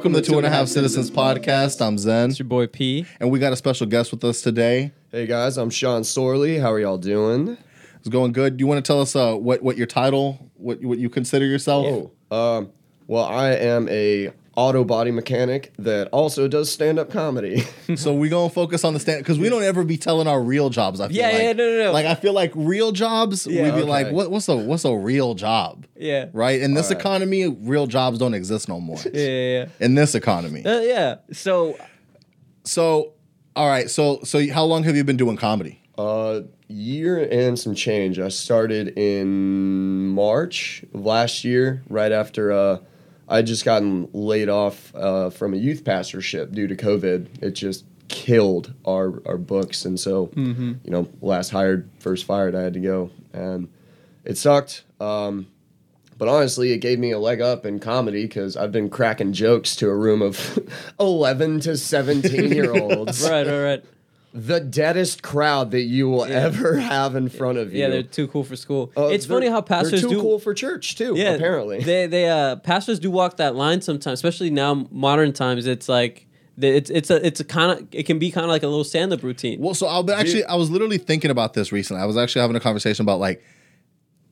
Welcome to Two and a Half Citizens podcast. I'm Zen, It's your boy P. and we got a special guest with us today. Hey guys, I'm Sean Sorley. How are y'all doing? It's going good. Do you want to tell us uh, what what your title, what what you consider yourself? Oh, um, well, I am a auto body mechanic that also does stand up comedy. so we gonna focus on the stand because we don't ever be telling our real jobs. I feel Yeah, like. yeah, no, no, no. Like I feel like real jobs, Yeah. we'd be Okay. like, what, what's a what's a real job? Yeah. Right? In this All right. economy, real jobs don't exist no more. Yeah, yeah, In this economy. Uh, yeah. So, So, all right. So so how long have you been doing comedy? uh, year and some change. I started in March of last year, right after uh, I just gotten laid off uh, from a youth pastorship due to COVID. It just killed our our books, and so you know, last hired, first fired, I had to go, and it sucked. Um, But honestly, it gave me a leg up in comedy because I've been cracking jokes to a room of 11 to 17 year olds. right, all right. The deadest crowd that you will Yeah. ever have in front of you. Yeah, they're too cool for school. Uh, it's funny how pastors too do. cool for church too. yeah, apparently. they they uh pastors do walk that line sometimes, especially now modern times. It's like it's it's a it's a kind of it can be kind of like a little stand up routine. Well, so I'll actually I was literally thinking about this recently. I was actually having a conversation about like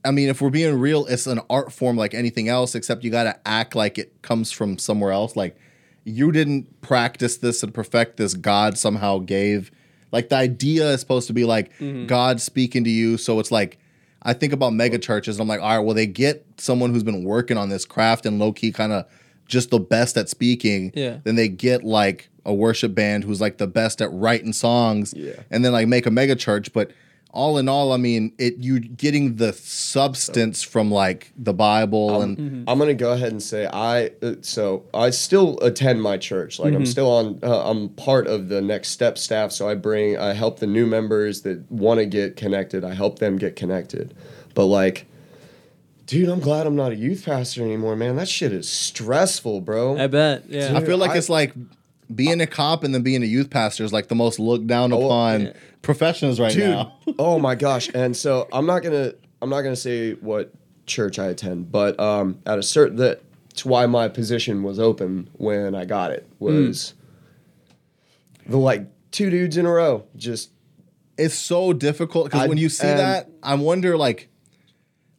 I mean, if we're being real, it's an art form like anything else, except you got to act like it comes from somewhere else. Like you didn't practice this and perfect this. God somehow gave. Like the idea is supposed to be like mm-hmm. God speaking to you. So it's like I think about mega churches. And I'm like, all right, well, they get someone who's been working on this craft and low key kind of just the best at speaking. Yeah. Then they get like a worship band who's like the best at writing songs. Yeah. And then like make a mega church. But all in all, I mean, it you getting the substance from like the Bible and I'm gonna go ahead and say I uh, so I still attend my church. Like I'm still on. Uh, I'm part of the Next Step staff. So I bring. I help the new members that want to get connected. I help them get connected. But like, dude, I'm glad I'm not a youth pastor anymore, man. That shit is stressful, bro. I bet. Yeah. I feel like I- it's like being a cop and then being a youth pastor is like the most looked down Oh, upon yeah. Professions right dude now. oh my gosh and so i'm not gonna i'm not gonna say what church i attend but um at a certain that's why my position was open when i got it was the like two dudes in a row just It's so difficult because when you see that, I wonder like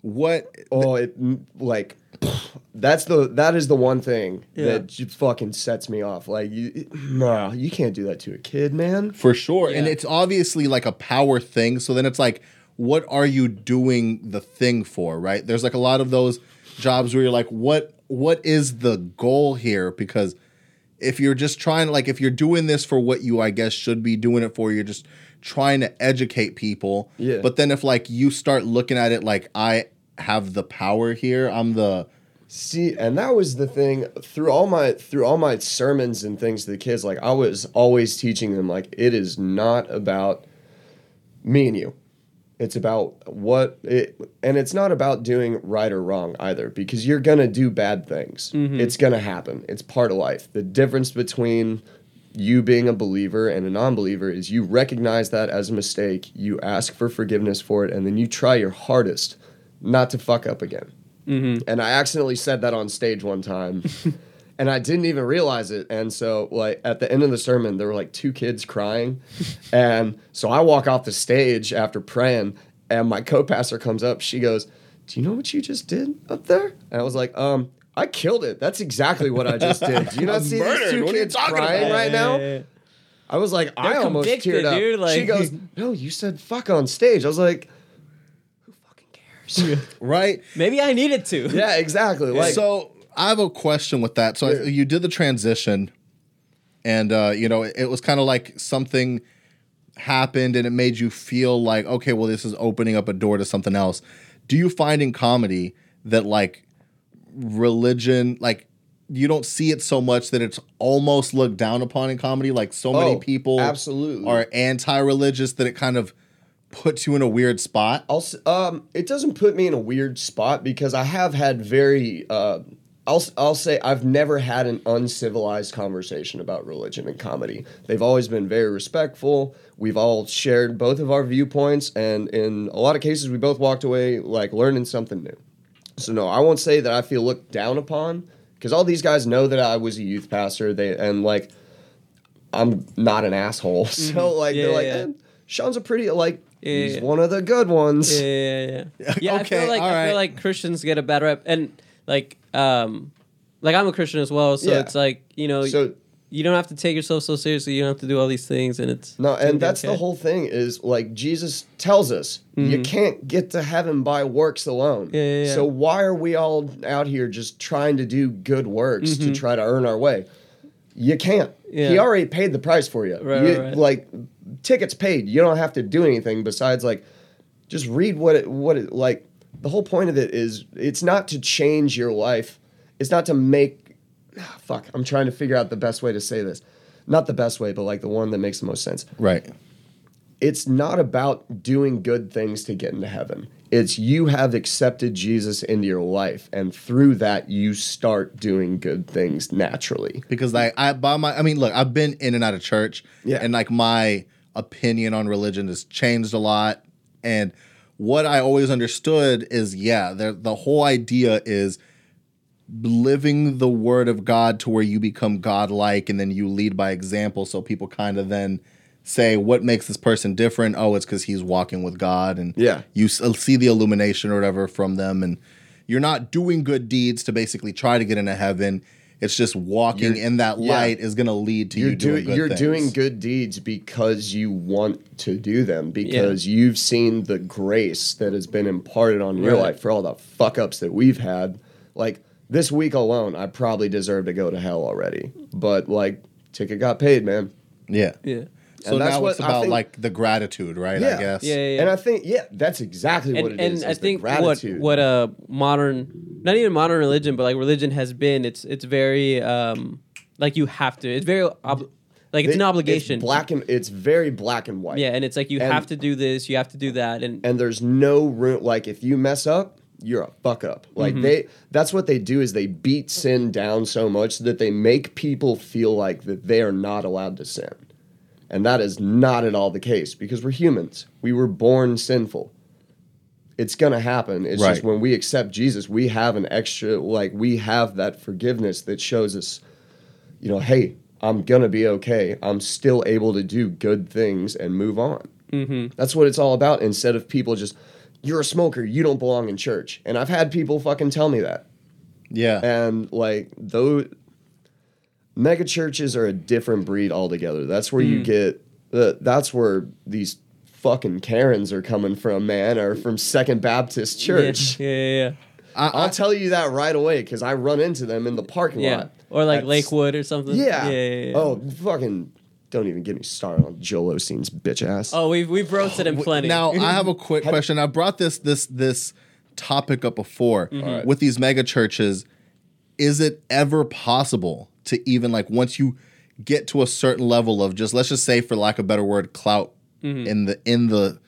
what oh it like that's the that is the one thing Yeah. that just fucking sets me off like you nah, you can't do that to a kid man for sure. And it's obviously like a power thing. So then it's like, what are you doing the thing for? Right? There's like a lot of those jobs where you're like, what what is the goal here? Because if you're just trying like if you're doing this for what you I guess should be doing it for, you're just trying to educate people. Yeah. But then if like you start looking at it like I have the power here, I'm the See, and that was the thing through all my through all my sermons and things to the kids. Like I was always teaching them, like it is not about me and you. It's about what it, and it's not about doing right or wrong either, because you're gonna do bad things. Mm-hmm. It's gonna happen. It's part of life. The difference between you being a believer and a non-believer is you recognize that as a mistake, you ask for forgiveness for it, and then you try your hardest not to fuck up again. And I accidentally said that on stage one time. and I didn't even realize it. And so, like, at the end of the sermon, there were like two kids crying. and so I walk off the stage after praying, and my co pastor comes up. She goes, Do you know what you just did up there? And I was like, Um, I killed it. That's exactly what I just did. Do you not see these two What kids talking crying about? right now? Yeah, yeah, I was like, I They're almost teared up. dude, she goes, No, you said fuck on stage. I was like, Who fucking cares? right. Maybe I needed to. yeah, exactly. Like, so I have a question with that. So I- you did the transition, and uh, you know it, it was kind of like something happened, and it made you feel like, okay, well, this is opening up a door to something else. Do you find in comedy that like religion, like you don't see it so much that it's almost looked down upon in comedy? Like so many Oh, people absolutely. are anti-religious that it kind of puts you in a weird spot. I'll um it doesn't put me in a weird spot because I have had very uh I'll I'll say I've never had an uncivilized conversation about religion and comedy. They've always been very respectful. We've all shared both of our viewpoints and in a lot of cases we both walked away like learning something new. So no, I won't say that I feel looked down upon because all these guys know that I was a youth pastor. They and like I'm not an asshole, so like Mm-hmm. Yeah, they're like, yeah. "Eh, Sean's a pretty like Yeah, he's yeah. one of the good ones. Yeah, yeah, yeah. Yeah, yeah I feel like I feel like Christians get a bad rep, and like, um, like I'm a Christian as well, so Yeah. it's like you know, So you don't have to take yourself so seriously. You don't have to do all these things, and it's No, and that's the whole thing is like Jesus tells us you can't get to heaven by works alone. Mm-hmm. Yeah, yeah, yeah. So why are we all out here just trying to do good works to try to earn our way? You can't. Mm-hmm. Yeah. He already paid the price for you. Right, You- right, right. Like tickets paid. You don't have to do anything besides like just read what it what it like the whole point of it is it's not to change your life. It's not to make fuck, I'm trying to figure out the best way to say this. Not the best way, but like the one that makes the most sense Right. it's not about doing good things to get into heaven. It's you have accepted Jesus into your life, and through that, you start doing good things naturally. because like I by my I mean look I've been in and out of church Yeah. and like my opinion on religion has changed a lot and what I always understood is yeah the the whole idea is living the word of God to where you become godlike and then you lead by example so people kind of then say what makes this person different oh it's cuz he's walking with God and Yeah. you uh, see the illumination or whatever from them and you're not doing good deeds to basically try to get into heaven it's just walking You're- in that yeah. light is going to lead to You're you doing doing good you're things. doing good deeds because you want to do them because you've seen the grace that has been imparted on your Right. life for all the fuck ups that we've had. Like this week alone, I probably deserve to go to hell already, but like ticket got paid, man. yeah yeah. so And that's now what it's about think- like the gratitude right i guess Yeah, yeah, yeah. And I think yeah, that's exactly what and, it and is. I is think what gratitude. what a modern, not even modern religion, but like religion has been. It's it's very um like you have to. It's very ob- like it's an obligation. It's black and it's very black and white. yeah, and it's like you And- have to do this. You have to do that, and And there's no room like if you mess up, you're a fuck up. Like Mm-hmm. they that's what they do is they beat sin down so much that they make people feel like that they are not allowed to sin. And that is not at all the case because we're humans. We were born sinful. It's going to happen. It's just when we accept Jesus, we have an extra like we have that forgiveness that shows us you know, hey, I'm going to be okay. I'm still able to do good things and move on. mm-hmm. That's what it's all about. Instead of people just, you're a smoker, you don't belong in church. And I've had people fucking tell me that. yeah And like those mega churches are a different breed altogether. That's where you mm. get the. That's where these fucking Karens are coming from, man, or from Second Baptist Church. Yeah, yeah, yeah. I, I, I'll tell you that right away because I run into them in the parking yeah. lot. Or like That's- Lakewood or something. Yeah. yeah, yeah, yeah. Oh, fucking! Don't even get me started on Joel Osteen's bitch ass. Oh, we've we've roasted him plenty. now i have a quick question i brought this this this topic up before Mm-hmm. Alright. with these mega churches is it ever possible to even like once you get to a certain level of just let's just say for lack of a better word clout Mm-hmm. in the in the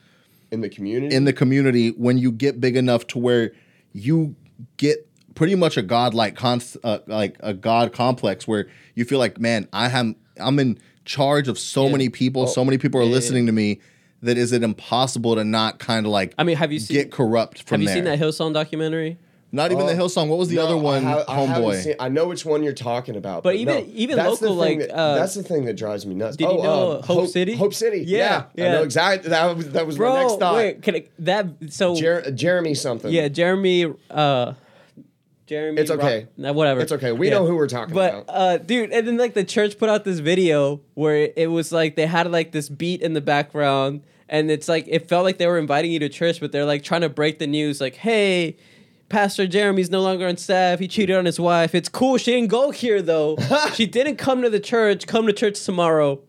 in the community. in the community when you get big enough to where you get pretty much a godlike const, uh, like a god complex where you feel like man i am i'm in charge of so Yeah. many people so many people are Yeah, yeah, listening to me that is it impossible to not kind of like I mean, have you seen get corrupt from have you there seen that Hillsong documentary? not even the Oh, hillsong what was the No, other one I haven't homeboy seen- I know which one you're talking about. But even- no, even that's the local, thing like, that- uh, that's the thing that drives me nuts. Did you Oh, know um, Hope City? Hope City. Yeah, Yeah, yeah. I know exactly. That was that was my next thought. wait, can I, that so Jer- Jeremy something. yeah, Jeremy uh Jeremy It's okay. Whatever. it's okay. We Yeah. know who we're talking But about. uh dude, and then like the church put out this video where it was like they had like this beat in the background and it's like it felt like they were inviting you to church, but they're like trying to break the news like, "Hey, Pastor Jeremy's no longer on staff. He cheated on his wife. It's cool. She didn't go here though. she didn't come to the church. Come to church tomorrow."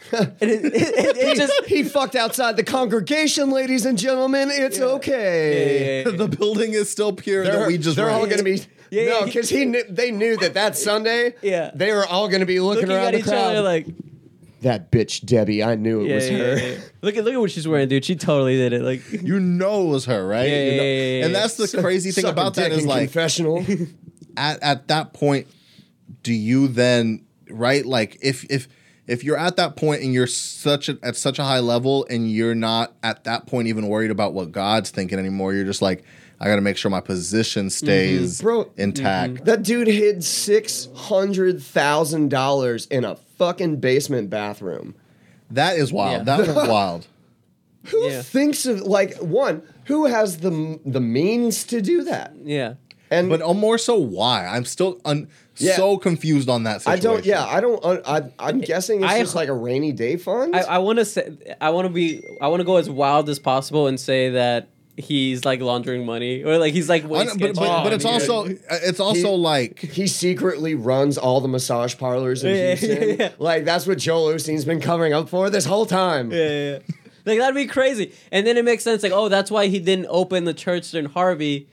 and it, it, it, it just he fucked outside the congregation, ladies and gentlemen. It's okay. Yeah, yeah, yeah. the building is still pure They're, that we just they're all raised. going to be Yeah, no yeah. because he knew, they knew that that Sunday Yeah. they were all going to be looking, looking around at the each crowd other like that bitch Debbie I knew it yeah, was yeah, her yeah, yeah. Look at look at what she's wearing, dude. She totally did it. Like you know it was her right Yeah, You know- yeah, yeah, yeah, and yeah. that's the crazy thing Suck a about that dick is in like confessional at at that point do you then right like if if if you're at that point and you're such a, at such a high level and you're not at that point even worried about what God's thinking anymore you're just like I got to make sure my position stays Bro- intact. That dude hid six hundred thousand dollars in a fucking basement bathroom. That is wild. Yeah. That was wild. Who Yeah. thinks of like one? Who has the the means to do that? Yeah. And But uh, more so, why? I'm still un- Yeah. so confused on that I situation. don't. Yeah, I don't. un- I, I'm guessing it's I- just like a rainy day fund. I, I want to say I want to be I want to go as wild as possible and say that he's like laundering money or like he's like I know, but, but, but it's also it's also He- like he secretly runs all the massage parlors in Yeah, Houston. yeah. Like that's what Joel Osteen's been covering up for this whole time. yeah, yeah, yeah. like that'd be crazy and then it makes sense like oh that's why he didn't open the church in Harvey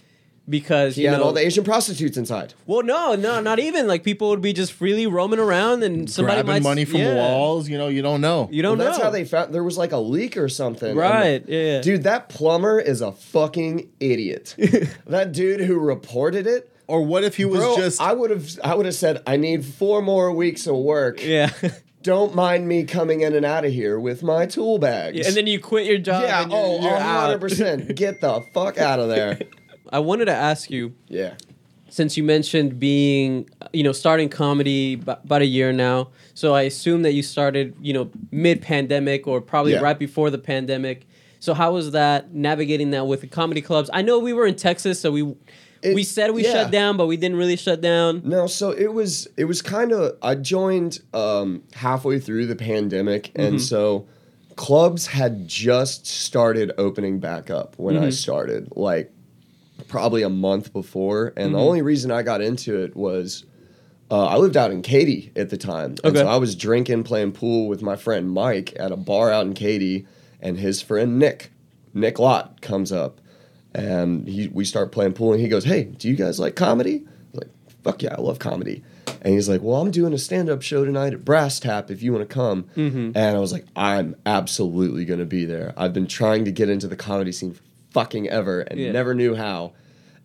because He you had know all the Asian prostitutes inside. well no no not even like people would be just freely roaming around and somebody grabbing might money from yeah. walls. You know, you don't know. you don't Well, that's how they found there was like a leak or something. and right yeah Dude, that plumber is a fucking idiot. that dude who reported it, or what if he was bro, just? I would have I would have said I need 4 more weeks of work. yeah Don't mind me coming in and out of here with my tool bags. and then you quit your job yeah, and you're, oh, you're 100%. Get the fuck out of there. I wanted to ask you Yeah. since you mentioned being you know starting comedy b- about a year now so i assume that you started you know mid-pandemic or probably Yeah. right before the pandemic so how was that navigating that with the comedy clubs i know we were in texas so we we said we yeah. shut down but we didn't really shut down No, so it was it was kind of I joined um, halfway through the pandemic, and so clubs had just started opening back up when I started, like probably a month before. And the only reason I got into it was uh, I lived out in Katy at the time, and Okay. so I was drinking, playing pool with my friend Mike at a bar out in Katy, and his friend Nick, Nick Lott, comes up, and he we start playing pool, and he goes, "Hey, do you guys like comedy?" I was like, "Fuck yeah, I love comedy." And he's like, "Well, I'm doing a stand-up show tonight at Brass Tap if you want to come." And I was like, "I'm absolutely going to be there. I've been trying to get into the comedy scene for fucking ever and Yeah. never knew how."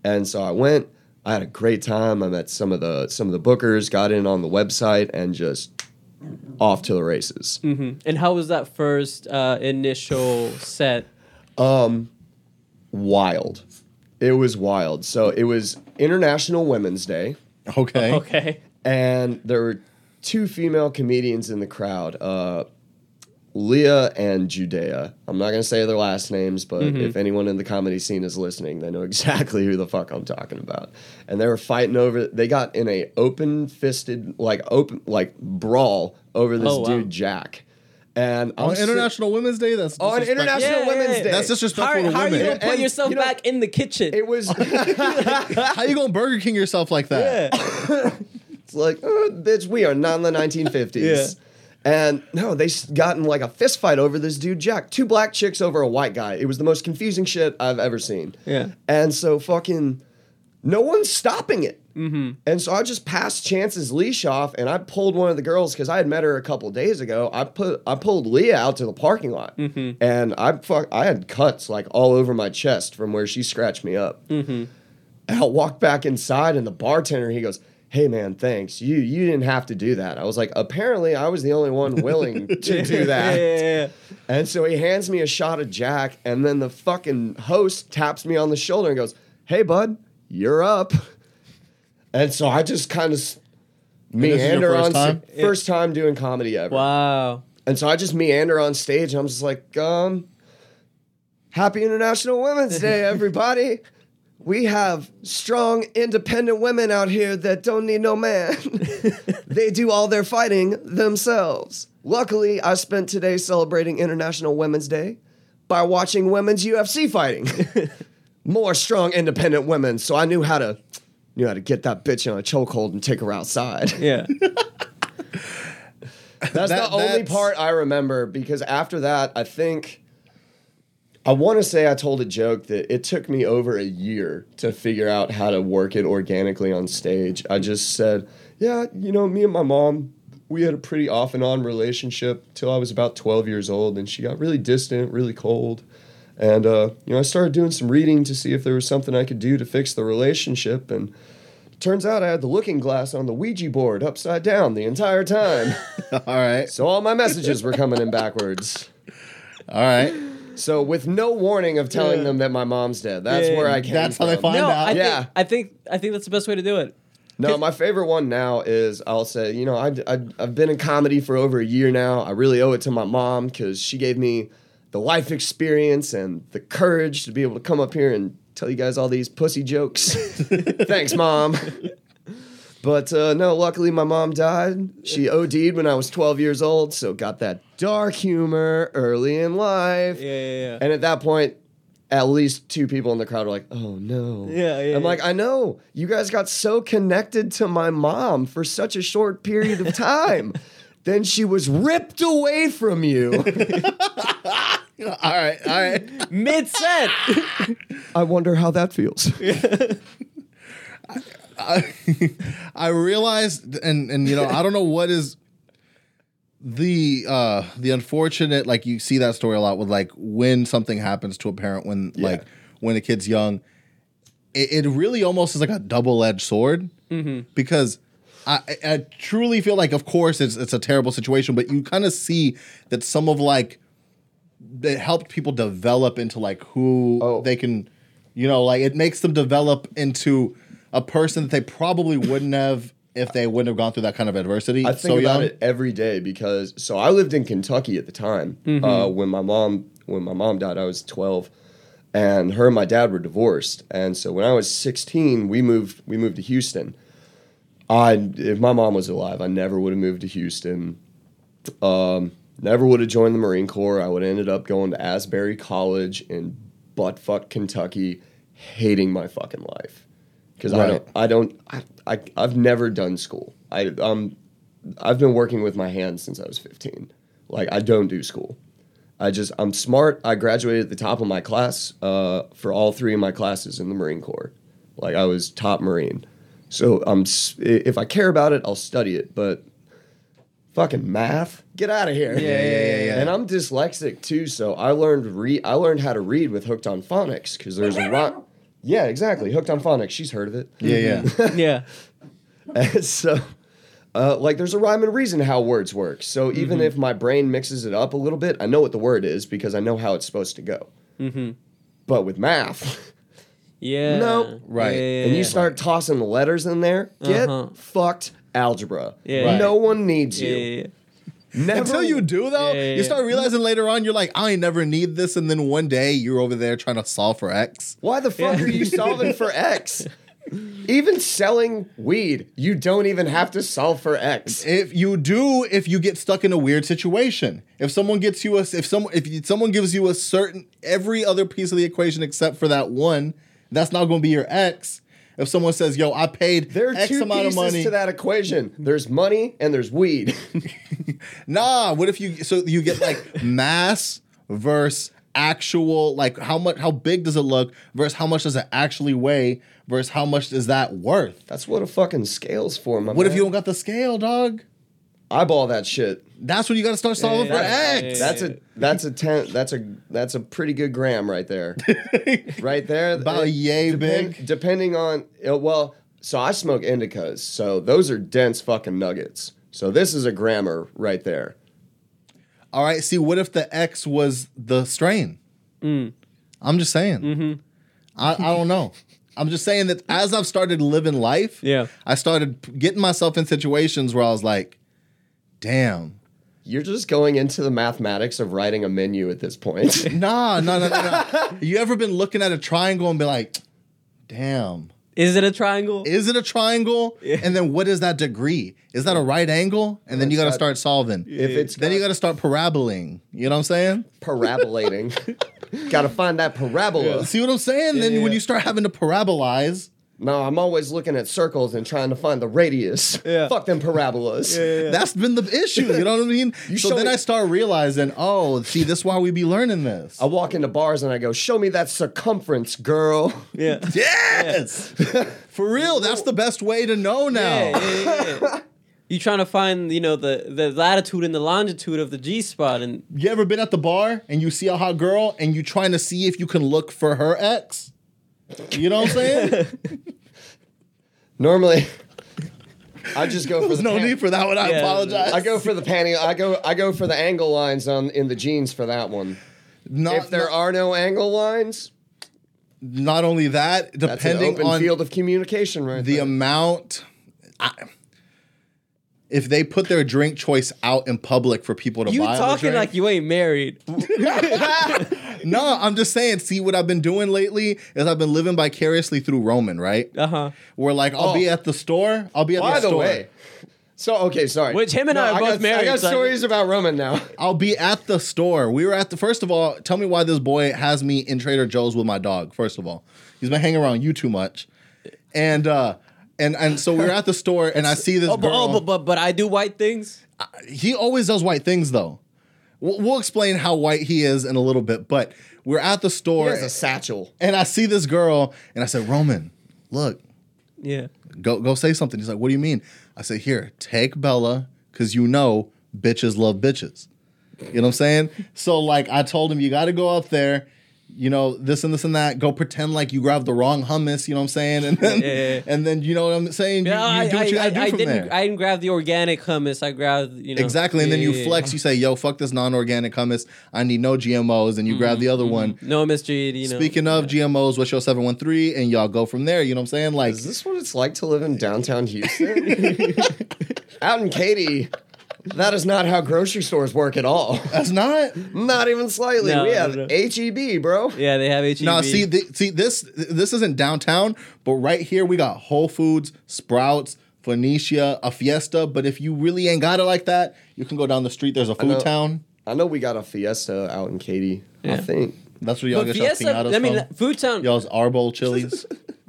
And so I went. I had a great time. I met some of the some of the bookers, got in on the website, and just off to the races. hmm and how was that first uh, initial set Wild. It was wild. So it was International Women's Day. okay. okay and there were two female comedians in the crowd uh, leah and judea. I'm not going to say their last names but mm-hmm. if anyone in the comedy scene is listening they know exactly who the fuck i'm talking about. And they were fighting over they got in a open fisted like open like brawl over this Oh, wow. dude jack. And On was sit- International Women's Day, that's on disrespectful. International Women's Day. That's disrespectful how, to how are you gonna put And, yourself you know- back in the kitchen? it was How you gonna Burger King yourself like that? yeah It's like, oh, bitch, we are not in the 1950s. And no, they s- got in like a fist fight over this dude Jack. Two black chicks over a white guy. It was the most confusing shit I've ever seen. Yeah. And so fucking no one's stopping it. Mm-hmm. And so I just passed Chance's leash off, and I pulled one of the girls because I had met her a couple days ago. I put I pulled Leah out to the parking lot, and I fuck I had cuts like all over my chest from where she scratched me up. And I walked back inside, and the bartender he goes, "Hey man, thanks. You you didn't have to do that." I was like, "Apparently, I was the only one willing to do that." yeah, yeah, yeah. And so he hands me a shot of Jack, and then the fucking host taps me on the shoulder and goes, "Hey bud, you're up." And so I just kind of this is your meander first on time? sta- first time doing comedy ever. wow And so I just meander on stage, and I'm just like, um, Happy International Women's Day, everybody. We have strong, independent women out here that don't need no man. they do all their fighting themselves. Luckily, I spent today celebrating International Women's Day by watching women's UFC fighting. More strong, independent women, so I knew how to knew how to get that bitch on a chokehold and take her outside. yeah That's That- the only that's- part I remember because after that, I think I want to say I told a joke that it took me over a year to figure out how to work it organically on stage. I just said, "Yeah, you know, me and my mom, we had a pretty off and on relationship till I was about 12 years old, and she got really distant, really cold." And uh, you know, I started doing some reading to see if there was something I could do to fix the relationship, and turns out I had the looking glass on the Ouija board upside down the entire time. All right. So all my messages were coming in backwards. All right. So with no warning of telling Yeah. them that my mom's dead. That's Yeah, where. I came That's how they from. find no, out. I Yeah. think I think I think that's the best way to do it. No, my favorite one now is I'll say, you know, I, I, I've been in comedy for over a year now. I really owe it to my mom because she gave me the life experience and the courage to be able to come up here and tell you guys all these pussy jokes. Thanks, mom. But uh, no, luckily my mom died. She OD'd when I was 12 years old, so got that dark humor early in life. Yeah, yeah, yeah. And at that point, at least two people in the crowd were like, "Oh no!" Yeah, yeah, I'm yeah. like, "I know you guys got so connected to my mom for such a short period of time. then she was ripped away from you. all right, all right. Mid set. I wonder how that feels." I, I realized, and and you know, I don't know what is the uh the unfortunate. Like you see that story a lot with like when something happens to a parent when Yeah. like when a kid's young. It, it really almost is like a double edged sword because. I, I I truly feel like, of course, it's it's a terrible situation, but you kind of see that some of like that helped people develop into like who Oh. they can, you know, like it makes them develop into a person that they probably wouldn't have if they wouldn't have gone through that kind of adversity. I think so about young. it every day because so I lived in Kentucky at the time. Uh, when my mom when my mom died, I was 12, and her and my dad were divorced. And so when I was 16, we moved we moved to Houston. I if my mom was alive, I never would have moved to Houston. Um, never would have joined the Marine Corps. I would have ended up going to Asbury College in buttfuck Kentucky, hating my fucking life because I don't, I don't, I, I, I've never done school. I um I've been working with my hands since I was 15. Like I don't do school. I just I'm smart. I graduated at the top of my class uh, for all three of my classes in the Marine Corps. Like I was top Marine. So I'm if I care about it, I'll study it. But fucking math, get out of here. Yeah, yeah, yeah, yeah. And I'm dyslexic too, so I learned read. I learned how to read with Hooked on Phonics because there's a lot. Yeah, exactly. Hooked on Phonics. She's heard of it. yeah, yeah. yeah. And so, uh, like, there's a rhyme and reason how words work. So even Mm-hmm. if my brain mixes it up a little bit, I know what the word is because I know how it's supposed to go. Mm-hmm. But with math, Yeah. No. Right. Yeah, yeah, and you start tossing the letters in there, get Uh-huh. fucked algebra. Yeah. Right. No one needs Yeah, you. Yeah, yeah. Never, Until you do though, Yeah, yeah, you start realizing later on you're like, I ain't never need this, and then one day you're over there trying to solve for X. Why the fuck Yeah. are you solving for X? Even selling weed, you don't even have to solve for X. If you do, if you get stuck in a weird situation, if someone gets you a, if someone, if you, someone gives you a certain every other piece of the equation except for that one, that's not going to be your X. If someone says, "Yo, I paid There are X two amount pieces of money," to that equation. There's money and there's weed. nah. What if you so you get like mass versus actual, like how much, how big does it look versus how much does it actually weigh versus how much is that worth? That's what a fucking scale's for, my What if you don't got the scale, dog? Eyeball that shit? That's when you got to start solving for Yeah, X. yeah, That's a that's a ten that's a that's a pretty good gram right there. right there. About It- yay depend- big. Depending on uh, well, so I smoke indicas, so those are dense fucking nuggets. So this is a grammer right there. All right. See, what if the X was the strain? Mm. I'm just saying. Mm-hmm. I, I don't know. I'm just saying that as I've started living life, Yeah. I started getting myself in situations where I was like, damn. You're just going into the mathematics of writing a menu at this point. Nah, no, no, no, no. you ever been looking at a triangle and be like, damn, Is it a triangle? is it a triangle? Yeah. And then what is that degree? Is that a right angle? And then you got to start solving. if it's Then you got to start paraboling. You know what I'm saying? parabolating, got to find that parabola. See what I'm saying? then yeah, when you start having to parabolize, No, I'm always looking at circles and trying to find the radius. Yeah. Fuck them parabolas. That's been the issue. You know what I mean? So then me- I start realizing, oh, see, this is why we be learning this. I walk into bars and I go, "Show me that circumference, girl." yeah. yes, for real. That's the best way to know now. Yeah, yeah, yeah, yeah. You trying to find, you know, the the latitude and the longitude of the G spot, and You ever been at the bar and you see a hot girl and you trying to see if you can look for her ex? You know what I'm saying? Normally, I just go for There's the no pan- need for that one. I Yeah. apologize. I go for the panty. I go. I go for the angle lines on in the jeans for that one. Not, if there not, are no angle lines, not only that, that's an depending open on field of communication, right the there. amount. I, if they put their drink choice out in public for people to You buy, the talking drink- like you ain't married. no, I'm just saying. See what I've been doing lately is I've been living vicariously through Roman, right? Uh huh. Where like I'll Oh. be at the store, I'll be at By the the store. way, so okay, sorry. Which him and I are both got, I got so I- stories about Roman now. I'll be at the store. We were at the first of all. Tell me why this boy has me in Trader Joe's with my dog. First of all, he's been hanging around you too much, and uh, and and so we we're at the store, and I see this Oh, but, girl. oh, but, but but I do white things. he always does white things though. We'll, we'll explain how white he is in a little bit, but we're at the store, has a satchel. and I see this girl, and I said, Roman, look, Yeah. go go say something. He's like, what do you mean? I said, here, take Bella, because you know bitches love bitches. You know what I'm saying? So like I told him, you got to go out there, you know, this and this and that. Go pretend like you grabbed the wrong hummus. You know what I'm saying? And then Yeah, yeah, yeah. and then you know what I'm saying? You, Yeah, you I, what you got to I, do I from didn't. there. I didn't grab the organic hummus. I grabbed you know Exactly, and then you Yeah, yeah, flex. You say, "Yo, fuck this non-organic hummus. I need no GMOs." And you grab mm-hmm, the other one. Mm-hmm. No MSG. You know. Speaking of GMOs, what's your seven one three? And y'all go from there. You know what I'm saying? Like, Is this what it's like to live in downtown Houston? Out in Katy, that is not how grocery stores work at all. that's not. Not even slightly. No, we no, have no. HEB, bro. yeah, they have HEB. No, see, th- see this. This isn't downtown, but right here we got Whole Foods, Sprouts, Phoenicia, a Fiesta. But if you really ain't got it like that, you can go down the street. There's a know. food town. I know we got a Fiesta out in Katy. I Yeah. think. That's where y'all but get your Fiesta. pinatas I mean, from. Food Town. Y'all's Arbol chilies.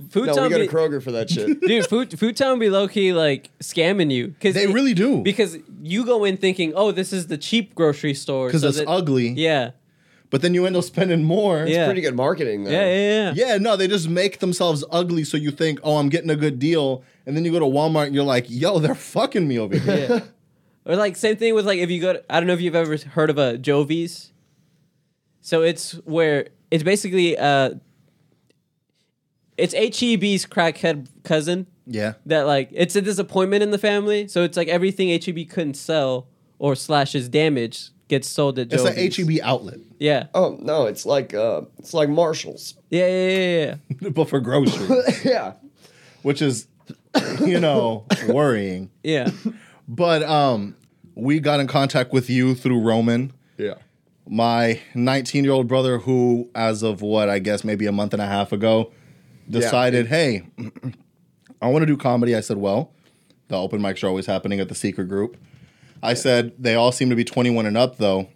Food No, we Town. go to Be, Kroger for that shit. dude, food Food Town be low key like scamming you because they really do because you go in thinking, oh, this is the cheap grocery store because so it's that- ugly. Yeah, But then you end up spending more. Yeah. Pretty good marketing, though. yeah, yeah, yeah. Yeah, no, they just make themselves ugly so you think, oh, I'm getting a good deal. And then you go to Walmart and you're like, yo, they're fucking me over here. Yeah. Or like same thing with like if you go to, I don't know if you've ever heard of a Joe V's. So it's where it's basically uh it's HEB's crackhead cousin yeah. that like it's a disappointment in the family. So it's like everything HEB couldn't sell or slash is damaged gets sold at It's Joe V's. an HEB outlet, Yeah. Oh no, it's like uh, it's like Marshalls. Yeah, yeah, yeah, yeah. but for groceries, yeah. which is, you know, worrying. Yeah. But um, we got in contact with you through Roman, Yeah. My 19 year old brother, who, as of what I guess maybe a month and a half ago, decided, hey, I want to do comedy. I said, well, the open mics are always happening at the secret group. I said they all seem to be 21 and up though.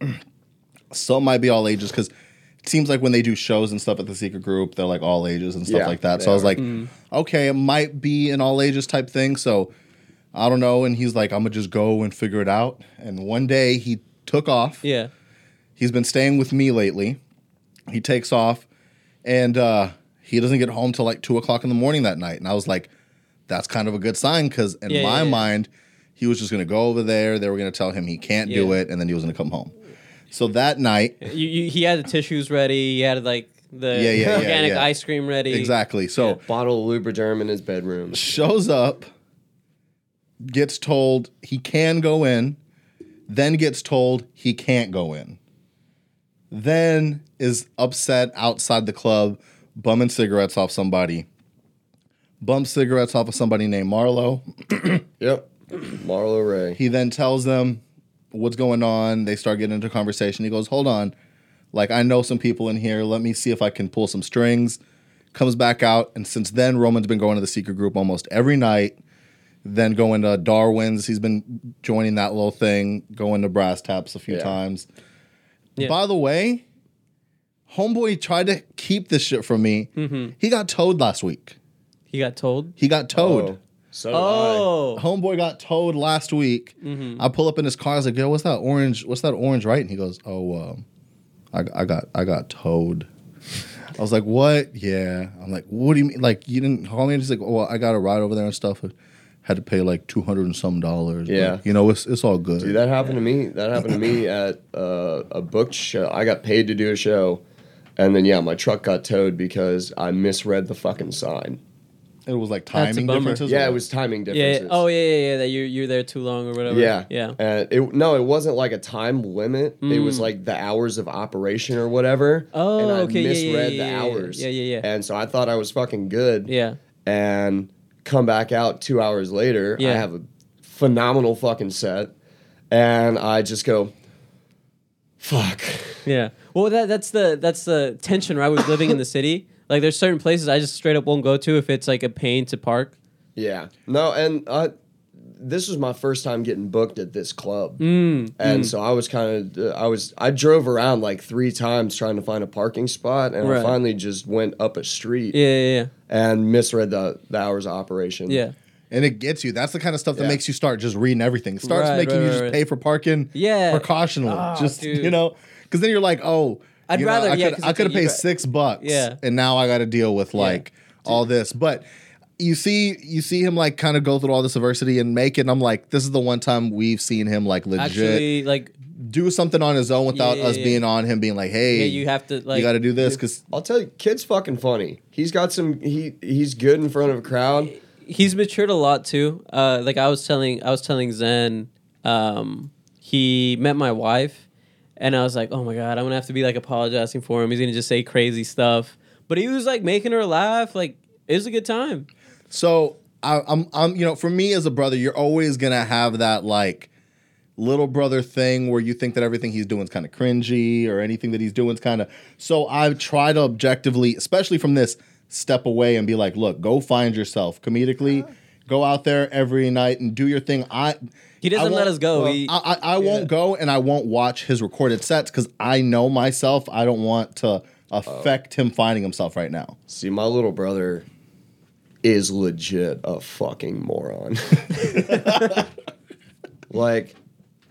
Some might be all ages because it seems like when they do shows and stuff at the secret group, they're like all ages and stuff Yeah, like that. So I was are. like, okay, it might be an all ages type thing. So I don't know. And he's like, I'm gonna just go and figure it out. And one day he took off. Yeah. He's been staying with me lately. He takes off and uh, he doesn't get home till like two o'clock in the morning that night. And I was like, that's kind of a good sign because in Yeah, my yeah, yeah. mind, he was just gonna go over there. They were gonna tell him he can't do it, and then he was gonna come home. So that night, You, you, he had the tissues ready. He had like the Yeah, yeah, yeah, organic yeah. ice cream ready. exactly. So Bottle of Lubriderm in his bedroom. shows up, gets told he can go in, then gets told he can't go in. Then is upset outside the club, bumming cigarettes off somebody. Bumps cigarettes off of somebody named Marlo. Yep. Marlo Ray. He then tells them what's going on. They start getting into conversation. He goes, Hold on. Like, I know some people in here. Let me see if I can pull some strings. Comes back out. And since then, Roman's been going to the secret group almost every night. Then going to Darwin's. He's been joining that little thing, going to Brass Taps a few Yeah. times. Yeah. By the way, Homeboy tried to keep this shit from me. He got towed last week. He got towed. He got towed. Oh, so did Oh. Homeboy got towed last week. I pull up in his car. I was like, "Yo, what's that orange? What's that orange right?" And he goes, "Oh, um, I, I got I got towed." I was like, "What? Yeah." I'm like, "What do you mean? Like you didn't call me?" And he's like, "Oh, I got a ride over there and stuff. Had to pay like two hundred and some dollars. but, Yeah. you know, it's it's all good." Dude, that happened to me. That happened to me at uh, a booked show. I got paid to do a show, and then yeah, my truck got towed because I misread the fucking sign. It was like a timing bummer. differences. Yeah, it was timing Yeah. differences. Oh yeah, yeah, yeah. That you you're there too long or whatever. Yeah, Yeah. And it no, it wasn't like a time limit. It was Mm. like the hours of operation or whatever. Oh, and I okay, yeah, yeah, misread yeah, the yeah, yeah. hours. Yeah, yeah, yeah. And so I thought I was fucking good. Yeah. And come back out two hours later, I have a phenomenal fucking set, and I just go, fuck. Yeah. Well, that that's the that's the tension, right? With living in the city, like there's certain places I just straight up won't go to if it's like a pain to park. Yeah. No, and uh, this was my first time getting booked at this club. Mm. And so I was kind of, uh, I was, I drove around like three times trying to find a parking spot, and Right. I finally just went up a street Yeah, yeah, and misread the, the hours of operation. yeah. and it gets you. That's the kind of stuff that Yeah. makes you start just reading everything. Starts Right, making right, you just right. pay for parking. Yeah. precautionally. Ah, just dude. you know, because then you're like, oh, I'd you know, rather- I yeah, could, 'cause I could have paid got- six bucks. Yeah. and now I got to deal with like all this, but. You see, you see him like kind of go through all this adversity and make it. And I'm like, this is the one time we've seen him like legit Actually, like, do something on his own without Yeah, us yeah, being on him, being like, hey, yeah, you have to like. you got to do this because I'll tell you, kid's fucking funny. He's got some, he he's good in front of a crowd. he's matured a lot too. Uh, like I was telling, I was telling Zen, um, he met my wife, and I was like, oh my god, I'm gonna have to be like apologizing for him. He's gonna just say crazy stuff, but he was like making her laugh. Like it was a good time. So I, I'm, I'm, you know, for me as a brother, you're always gonna have that like little brother thing where you think that everything he's doing is kind of cringy or anything that he's doing is kind of. So I try to objectively, especially from this, step away and be like, look, go find yourself comedically. Uh-huh. Go out there every night and do your thing. I He doesn't I let us go. well, He- I, I, I won't go and I won't watch his recorded sets because I know myself. I don't want to oh. affect him finding himself right now. See, my little brother is legit a fucking moron. like,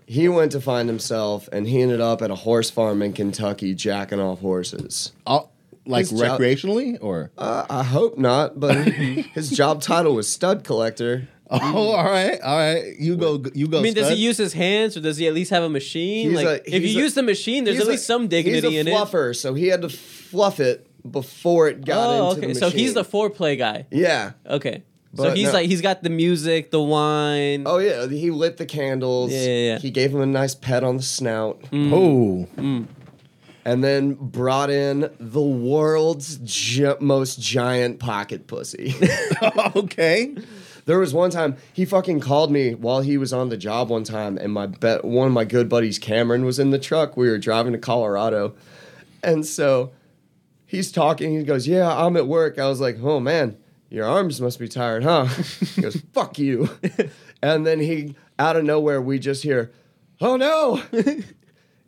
he went to find himself and he ended up at a horse farm in Kentucky jacking off horses. Uh, like His job- recreationally or Uh, I hope not, but his job title was stud collector. oh all right all right you go you go I mean, does he use his hands or does he at least have a machine? He's like, a- if you he's a- use the machine, there's He's at a- least some dignity he's a in it. fluffer, so he had to fluff it before it got Oh, into okay. the So he's the foreplay guy. yeah. Okay. so But he's no- like he's got the music, the wine. Oh yeah, he lit the candles. Yeah, yeah, yeah. He gave him a nice pet on the snout. Mm. oh mm. and then brought in the world's gi- most giant pocket pussy. okay there was one time he fucking called me while he was on the job one time, and my bet one of my good buddies Cameron was in the truck. We were driving to Colorado, and so he's talking. He goes, "Yeah, I'm at work." I was like, "Oh man." Your arms must be tired, huh? He goes, "Fuck you," and then he, out of nowhere, we just hear, "Oh no,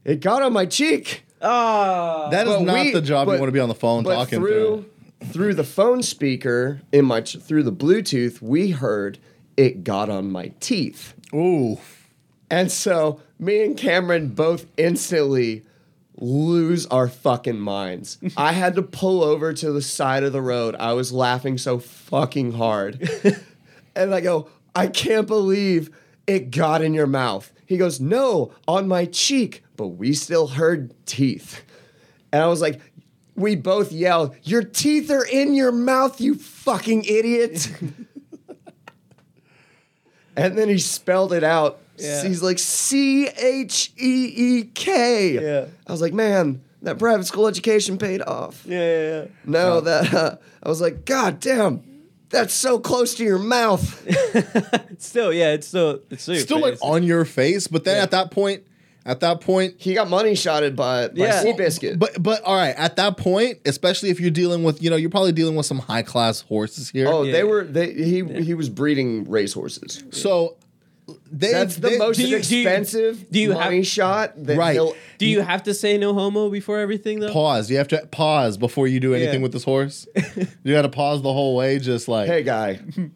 it got on my cheek." Ah. that is But not we- the job you want to be on the phone but talking through through the phone speaker in my through the Bluetooth, we heard it got on my teeth, ooh and so me and Cameron both instantly lose our fucking minds. I had to pull over to the side of the road. I was laughing so fucking hard, and I go, I can't believe it got in your mouth. He goes, No, on my cheek, but we still heard teeth. And I was like, we both yelled, Your teeth are in your mouth, you fucking idiot. and then he spelled it out. Yeah. He's like, C H E E K. Yeah. I was like, Man, that private school education paid off. yeah, yeah, yeah. No, that, uh, I was like, God damn, that's so close to your mouth. Still, yeah, it's still it's still, still like on your face but then Yeah. at that point at that point He got money shotted by, by Yeah. Seabiscuit. but but all right at that point especially if you're dealing with you know you're probably dealing with some high class horses here oh, Yeah. they were, they, he, he was breeding racehorses. so they That's the they- most Do you- do you- expensive do you money have- shot that Right. he'll Do you have to say no homo before everything though? pause you have to pause before you do anything Yeah. with this horse you got to pause the whole way just like Hey, guy, I'm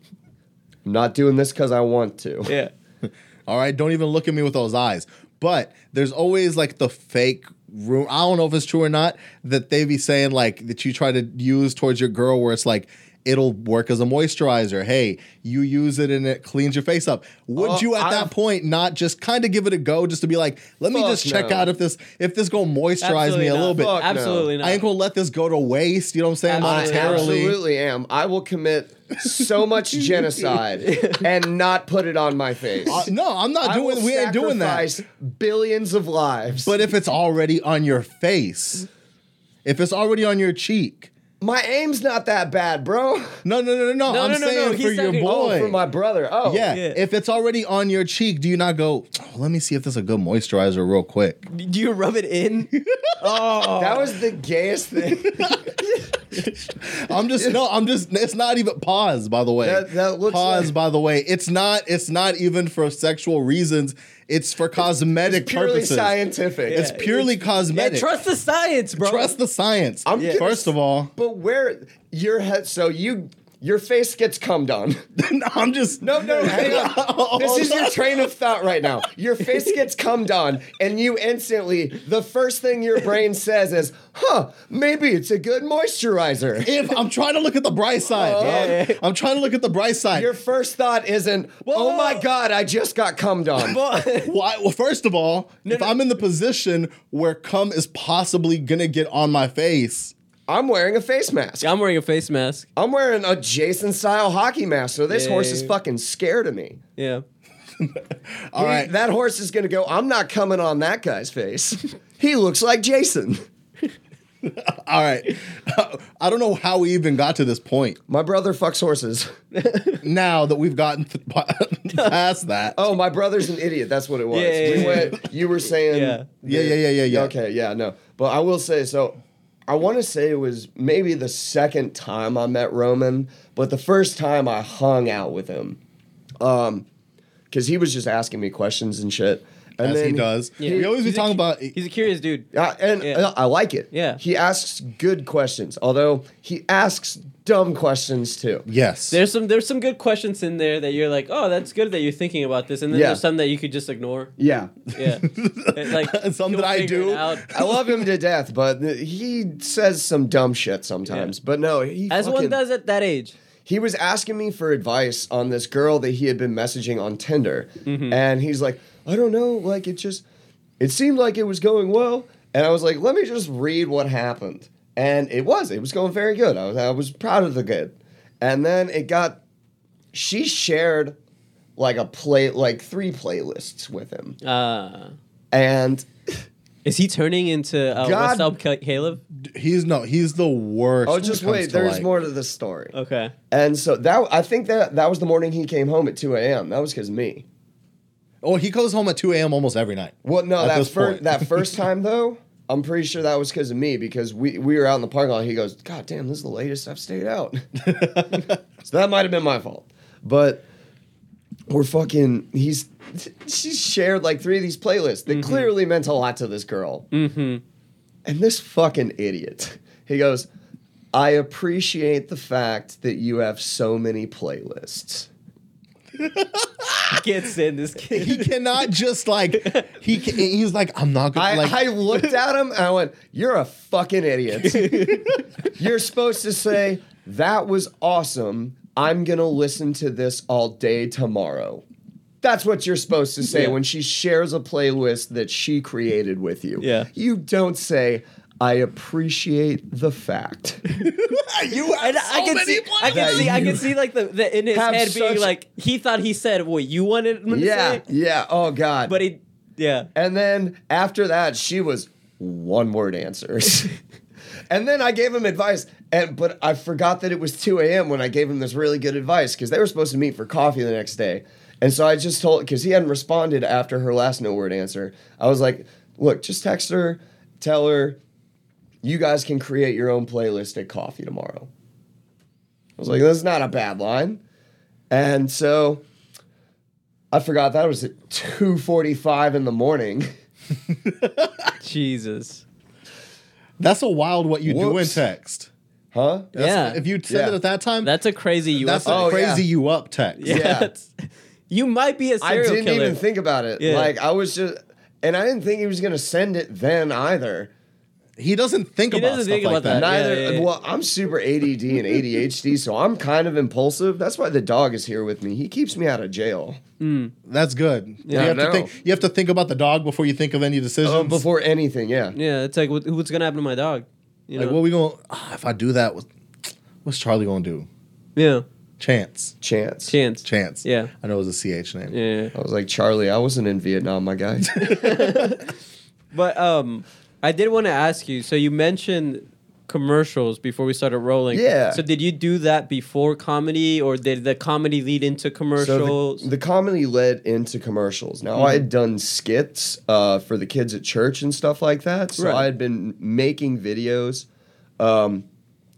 not doing this because I want to. Yeah. All right, don't even look at me with those eyes. But there's always like the fake room. I don't know if it's true or not that they be saying like that you try to use towards your girl where it's like it'll work as a moisturizer. Hey, you use it and it cleans your face up. Would Oh, you at that I've- point not just kind of give it a go just to be like, let me just check no. out if this if this gonna moisturize Absolutely me a not. little bit. Fuck no. Absolutely not. I ain't gonna let this go to waste. You know what I'm saying? Absolutely. I Monetarily. absolutely am. I will commit so much genocide and not put it on my face. Uh, no, I'm not I will doing. We ain't doing that. Billions of lives. But if it's already on your face, if it's already on your cheek, my aim's not that bad, bro. no, no, no, no, no. No, I'm no, no, no, saying he's for your talking- boy. Oh, for my brother. Oh, yeah. Yeah. if it's already on your cheek, do you not go? "Oh, let me see if this is a good moisturizer, real quick. Do you rub it in? oh, That was the gayest thing. I'm just no. I'm just. It's not even pause. By the way, That- that looks pause. like- by the way, it's not. It's not even for sexual reasons. It's for cosmetic purposes. Purely purposes. scientific. It's purely yeah, cosmetic. trust the science, bro. Trust the science. I'm Yeah. First of all, But where your head? So you your face gets cummed on. no, I'm just No, no, hang on. Oh. This is your train of thought right now. Your face gets cummed on, and you instantly, the first thing your brain says is, huh, maybe it's a good moisturizer. if I'm trying to look at the bright side. Uh-huh. Yeah. I'm trying to look at the bright side. Your first thought isn't, oh my God, I just got cummed on. Why? Well, first of all, if no. I'm in the position where cum is possibly gonna get on my face, I'm wearing a face mask. I'm wearing a face mask. I'm wearing a Jason style hockey mask, so this Yeah. horse is fucking scared of me. Yeah. all He- right. That horse is gonna go, I'm not coming on that guy's face. he looks like Jason. all right. I don't know how we even got to this point. My brother fucks horses. Now that we've gotten th- past that. Oh, my brother's an idiot. That's what it was. Yeah, yeah, we yeah. went, you were saying. Yeah. Yeah, yeah, yeah, yeah, yeah. Okay, yeah, no. But I will say, so I want to say it was maybe the second time I met Roman, but the first time I hung out with him. Um, because he was just asking me questions and shit. And as he does. Yeah. We always be He's a talking cu- about. He's a curious dude. Uh, and Yeah. uh, I like it. Yeah. He asks good questions, although he asks dumb questions too. Yes. There's some there's some good questions in there that you're like, oh, that's good that you're thinking about this, and then Yeah. there's some that you could just ignore. Yeah. Yeah, And, like Some that I do. I love him to death, but he says some dumb shit sometimes. But no, he As one does at that age. he was asking me for advice on this girl that he had been messaging on Tinder. And he's like, I don't know, like it just it seemed like it was going well. And I was like, let me just read what happened. And it was, it was going very good. I was I was proud of the good. And then it got she shared like a play like three playlists with him. Uh, And is he turning into uh, God- What's Up, Caleb? he's no. He's the worst. oh just wait, there's like- more to the story. Okay. And so that I think that that was the morning he came home at 2 a.m. That was because me. Oh, he goes home at 2 a.m. almost every night. Well, no, At that first that first time though, I'm pretty sure that was because of me because we we were out in the parking lot. He goes, "God damn, this is the latest I've stayed out." so that might have been my fault, but we're fucking. He's she shared like three of these playlists that clearly meant a lot to this girl, Mm-hmm. and this fucking idiot. He goes, "I appreciate the fact that you have so many playlists." I can't stand this kid. He cannot just like he. Can, he's like I'm not gonna I, like. I looked at him and I went, You're a fucking idiot. You're supposed to say, That was awesome. I'm going to listen to this all day tomorrow. That's what you're supposed to say Yeah. when she shares a playlist that she created with you. Yeah. You don't say, I appreciate the fact. you have And I can see, I can see, I can see like the, the in his head being like he thought he said what you wanted him to yeah. say, Yeah. Oh, God. but he, yeah, And then after that, she was one word answers. and then I gave him advice, and but I forgot that it was 2 a.m. when I gave him this really good advice because they were supposed to meet for coffee the next day. And so I just told because he hadn't responded after her last no word answer. I was like, look, just text her, tell her you guys can create your own playlist at coffee tomorrow. I was like, that's not a bad line. And so I forgot that was at 2:45 in the morning. Jesus, That's a wild what you do in text. Huh? That's- Yeah. If you said Yeah. it at that time, that's a crazy you. that's a Oh, crazy yeah. you up text. yeah, Yeah. you might be a serial killer. I didn't killer. even think about it. Yeah. Like I was just and I didn't think he was gonna send it then either. He doesn't think He about doesn't stuff think like about that. that. Neither. yeah, yeah. Well, I'm super ADD and ADHD, so I'm kind of impulsive. That's why the dog is here with me. He keeps me out of jail. That's good. Yeah, you have to think. You have to think about the dog before you think of any decisions. Uh, before anything, yeah. Yeah, it's like what, what's gonna happen to my dog? You like, know? what we going? to If I do that, what's Charlie gonna do? yeah, Chance. Chance. chance. Chance. Yeah. I know it was a ch name. Yeah, I was like, Charlie, I wasn't in Vietnam, my guy. but um, I did want to ask you. So you mentioned commercials before we started rolling. Yeah. So did you do that before comedy, or did the comedy lead into So commercials? the, the comedy led into commercials. Now I had done skits uh, for the kids at church and stuff like that. So Right. I had been making videos. Um,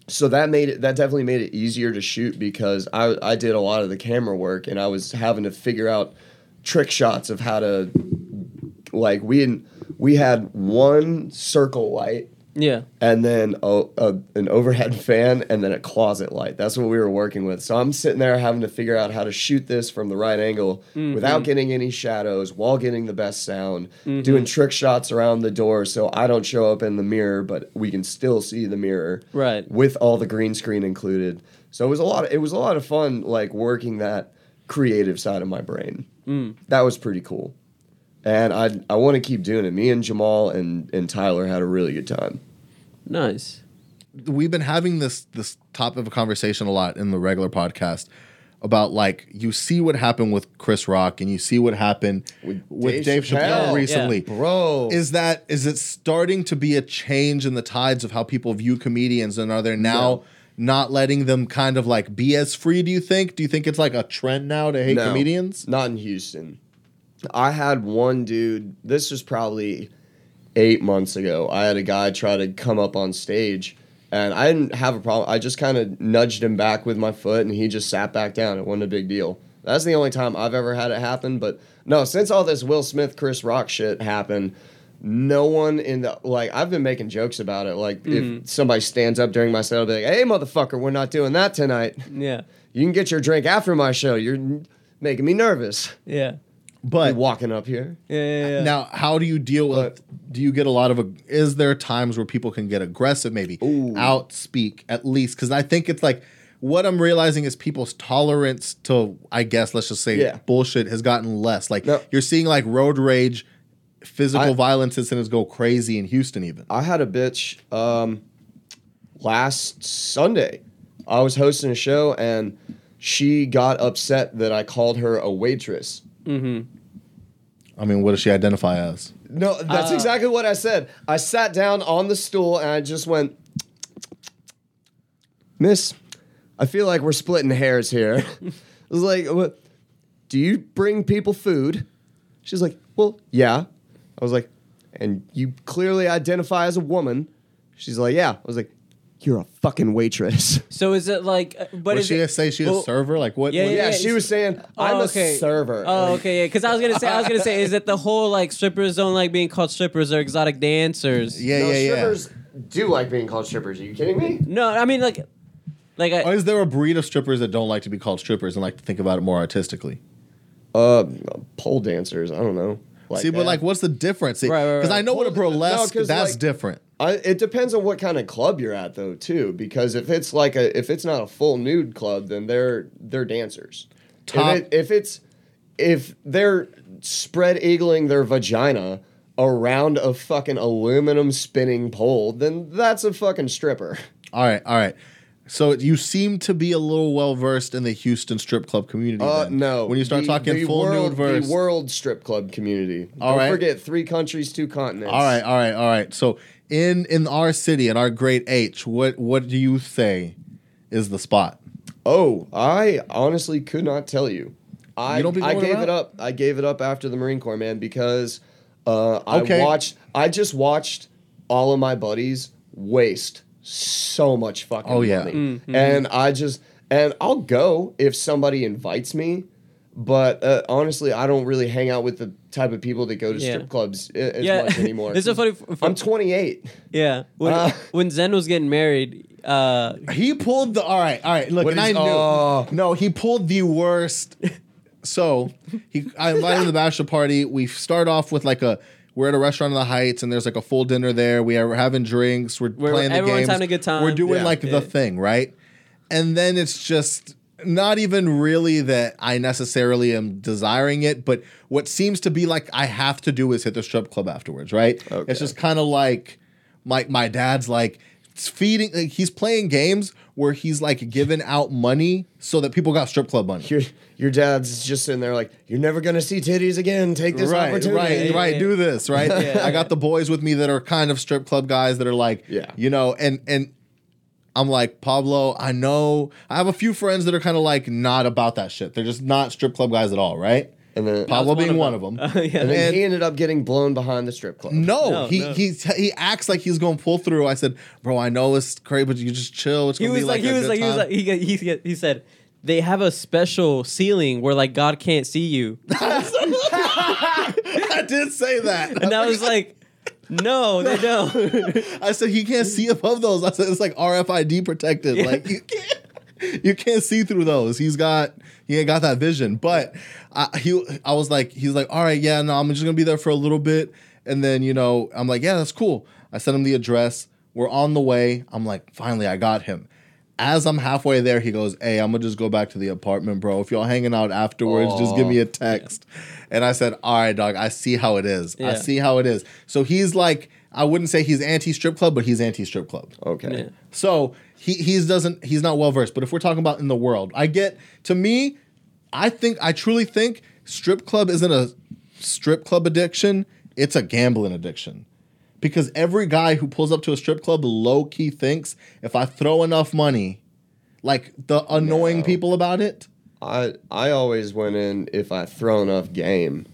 so that made it that definitely made it easier to shoot because I I did a lot of the camera work and I was having to figure out trick shots of how to like we had, we had one circle light yeah. and then a, a, an overhead fan and then a closet light. That's what we were working with. So I'm sitting there having to figure out how to shoot this from the right angle mm-hmm. without getting any shadows while getting the best sound, mm-hmm. doing trick shots around the door so I don't show up in the mirror, but we can still see the mirror Right. with all the green screen included. So it was a lot. Of, it was a lot of fun, like working that creative side of my brain. Mm. That was pretty cool, and I I want to keep doing it. Me and Jamal and and Tyler had a really good time. Nice. we've been having this this topic of a conversation a lot in the regular podcast about like you see what happened with Chris Rock and you see what happened with, With Dave, Dave Chappelle, Chappelle. recently. Bro, Is that is it starting to be a change in the tides of how people view comedians and are they now No. not letting them kind of like be as free, do you think? Do you think it's like a trend now to hate No, comedians? Not in Houston. I had one dude, this was probably eight months ago. I had a guy try to come up on stage and I didn't have a problem. I just kind of nudged him back with my foot and he just sat back down. It wasn't a big deal. That's the only time I've ever had it happen. But no, since all this Will Smith, Chris Rock shit happened, no one in the like I've been making jokes about it. Like if mm-hmm. somebody stands up during my set, I'll be like, "Hey, motherfucker, we're not doing that tonight. Yeah. You can get your drink after my show. You're making me nervous." Yeah. But walking up here. Yeah. yeah, yeah. Now, how do you deal with? do you get a lot of? ag- Is there times where people can get aggressive? Maybe Ooh. outspeak at least because I think it's like what I'm realizing is people's tolerance to, I guess, let's just say Yeah. bullshit has gotten less. Like No. you're seeing like road rage, physical I- violence incidents go crazy in Houston. Even I had a bitch um, last Sunday. I was hosting a show and she got upset that I called her a waitress. I mean, what does she identify as? No, that's Uh. exactly what I said. I sat down on the stool and I just went, Miss, I feel like we're splitting hairs here. I was like, what? Do you bring people food? She's like, Well, yeah. I was like, And you clearly identify as a woman. She's like, Yeah. I was like, You're a fucking waitress. So is it like? uh, But What is she it, say? She well, a server? Like what? Yeah, what- yeah, Yeah, she was saying, Oh, I'm okay. a server. Oh, Like, okay, yeah. Because I was gonna say, I was gonna say, is it the whole like strippers don't like being called strippers or exotic dancers? Yeah, no, yeah, yeah. strippers do like being called strippers. Are you kidding me? No, I mean like, like Or I, is there a breed of strippers that don't like to be called strippers and like to think about it more artistically? Uh, pole dancers. I don't know. Like See, but like, what's the difference? Right, right, Because right. I know what a burlesque no, that's like- different. I, it depends on what kind of club you're at, though, too. Because if it's like a, if it's not a full nude club, then they're they're dancers. Top- If, it, if it's if they're spread eagling their vagina around a fucking aluminum spinning pole, then that's a fucking stripper. All right, all right. So you seem to be a little well versed in the Houston strip club community. Uh, then. no. When you start The- talking the full world, nude verse. the world strip club community. All Don't right. forget three countries, two continents. all right, all right, all right. So in in our city, in our great H, what what do you say is the spot? Oh, I honestly could not tell you. I You I gave around? it up. I gave it up after the Marine Corps, man, because uh, I Okay. watched. I just watched all of my buddies waste so much fucking Oh, yeah. money, Mm-hmm. and I just and I'll go if somebody invites me. But uh, honestly, I don't really hang out with the type of people that go to Yeah. strip clubs a- as yeah. much anymore. it's so funny. f- f- I'm 28. yeah, when Uh. when Zen was getting married, uh, He pulled the all right, all right. Look, What and I is- knew. oh. No, he pulled the worst. So he, I invited him to the bachelor party. We start off with like a we're at a restaurant in the Heights and there's like a full dinner there. We are having drinks. We're, We're- playing the everyone's games. having a good time. We're doing Yeah. like Yeah. the thing, right? And then it's just not even really that I necessarily am desiring it, but what seems to be like I have to do is hit the strip club afterwards, right? Okay. It's just kind of like my my dad's like feeding like, he's playing games where he's like giving out money so that people got strip club money. Your your dad's just sitting there like, you're never gonna see titties again. Take this right, opportunity. right, right. Yeah. Do this, right? Yeah. I got the boys with me that are kind of strip club guys that are like, Yeah. you know, and and I'm like Pablo. I know I have a few friends that are kind of like not about that shit. They're just not strip club guys at all, right? And then Pablo was being one one of of them. them. Yeah. and then And- he ended up getting blown behind the strip club. No, No, he no. he he acts like he's going to pull through. I said, bro, I know it's crazy, but you just chill. It's He gonna was be like, like, he a was good like, he was like, he, he, he said, they have a special ceiling where like God can't see you. I did say that. And I was like, no, they don't. I said he can't see above those. I said it's like RFID protected. Yeah. Like you can't, you can't see through those. He's got he ain't got that vision. But I, he, I was like, he's like, all right, yeah, no, I'm just gonna be there for a little bit, and then you know, I'm like, yeah, that's cool. I sent him the address. We're on the way. I'm like, finally, I got him. As I'm halfway there, he goes, "Hey, I'm gonna just go back to the apartment, bro. If y'all hanging out afterwards, just give me a text." And I said, "All right, dog. I see how it is. I see how it is." So he's like, I wouldn't say he's anti strip club, but he's anti strip club. Okay. Yeah. So he he's doesn't he's not well versed. But if we're talking about in the world, I get to me, I think I truly think strip club isn't a strip club addiction. It's a gambling addiction. Because every guy who pulls up to a strip club low key thinks if I throw enough money, like the annoying No. people about it, I I always went in if I throw enough game.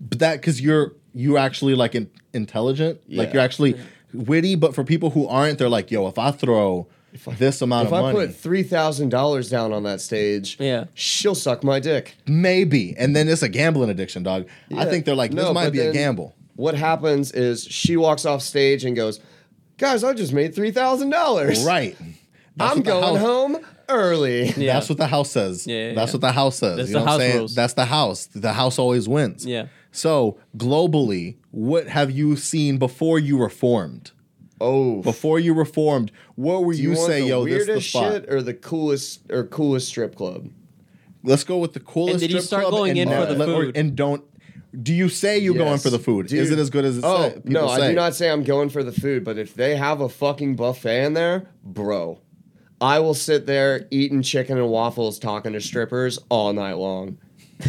but that because you're you actually like in, intelligent, like you're actually witty. But for people who aren't, they're like, yo, if I throw this amount If of I money, If I put three thousand dollars down on that stage, Yeah. she'll suck my dick. Maybe. And then it's a gambling addiction, dog. I think they're like, this No, might but be a gamble. What happens is she walks off stage and goes, "Guys, I just made three thousand dollars. Right. That's I'm going house- home early." Yeah. That's what the house says. Yeah, yeah, That's what the house says. That's you the know what I'm house saying? rules. That's the house. The house always wins. Yeah. So globally, what have you seen before you reformed? Oh, Before you reformed, what were do you, you, want say, the yo, this weirdest the spot? shit or the coolest or coolest strip club? Let's go with the coolest. And did you strip start club going and in for don't- the or- food? and don't. Do you say you're going for the food? Is Dude. it as good as it Oh say, people no, I do not say I'm going for the food, but if they have a fucking buffet in there, bro, I will sit there eating chicken and waffles, talking to strippers all night long.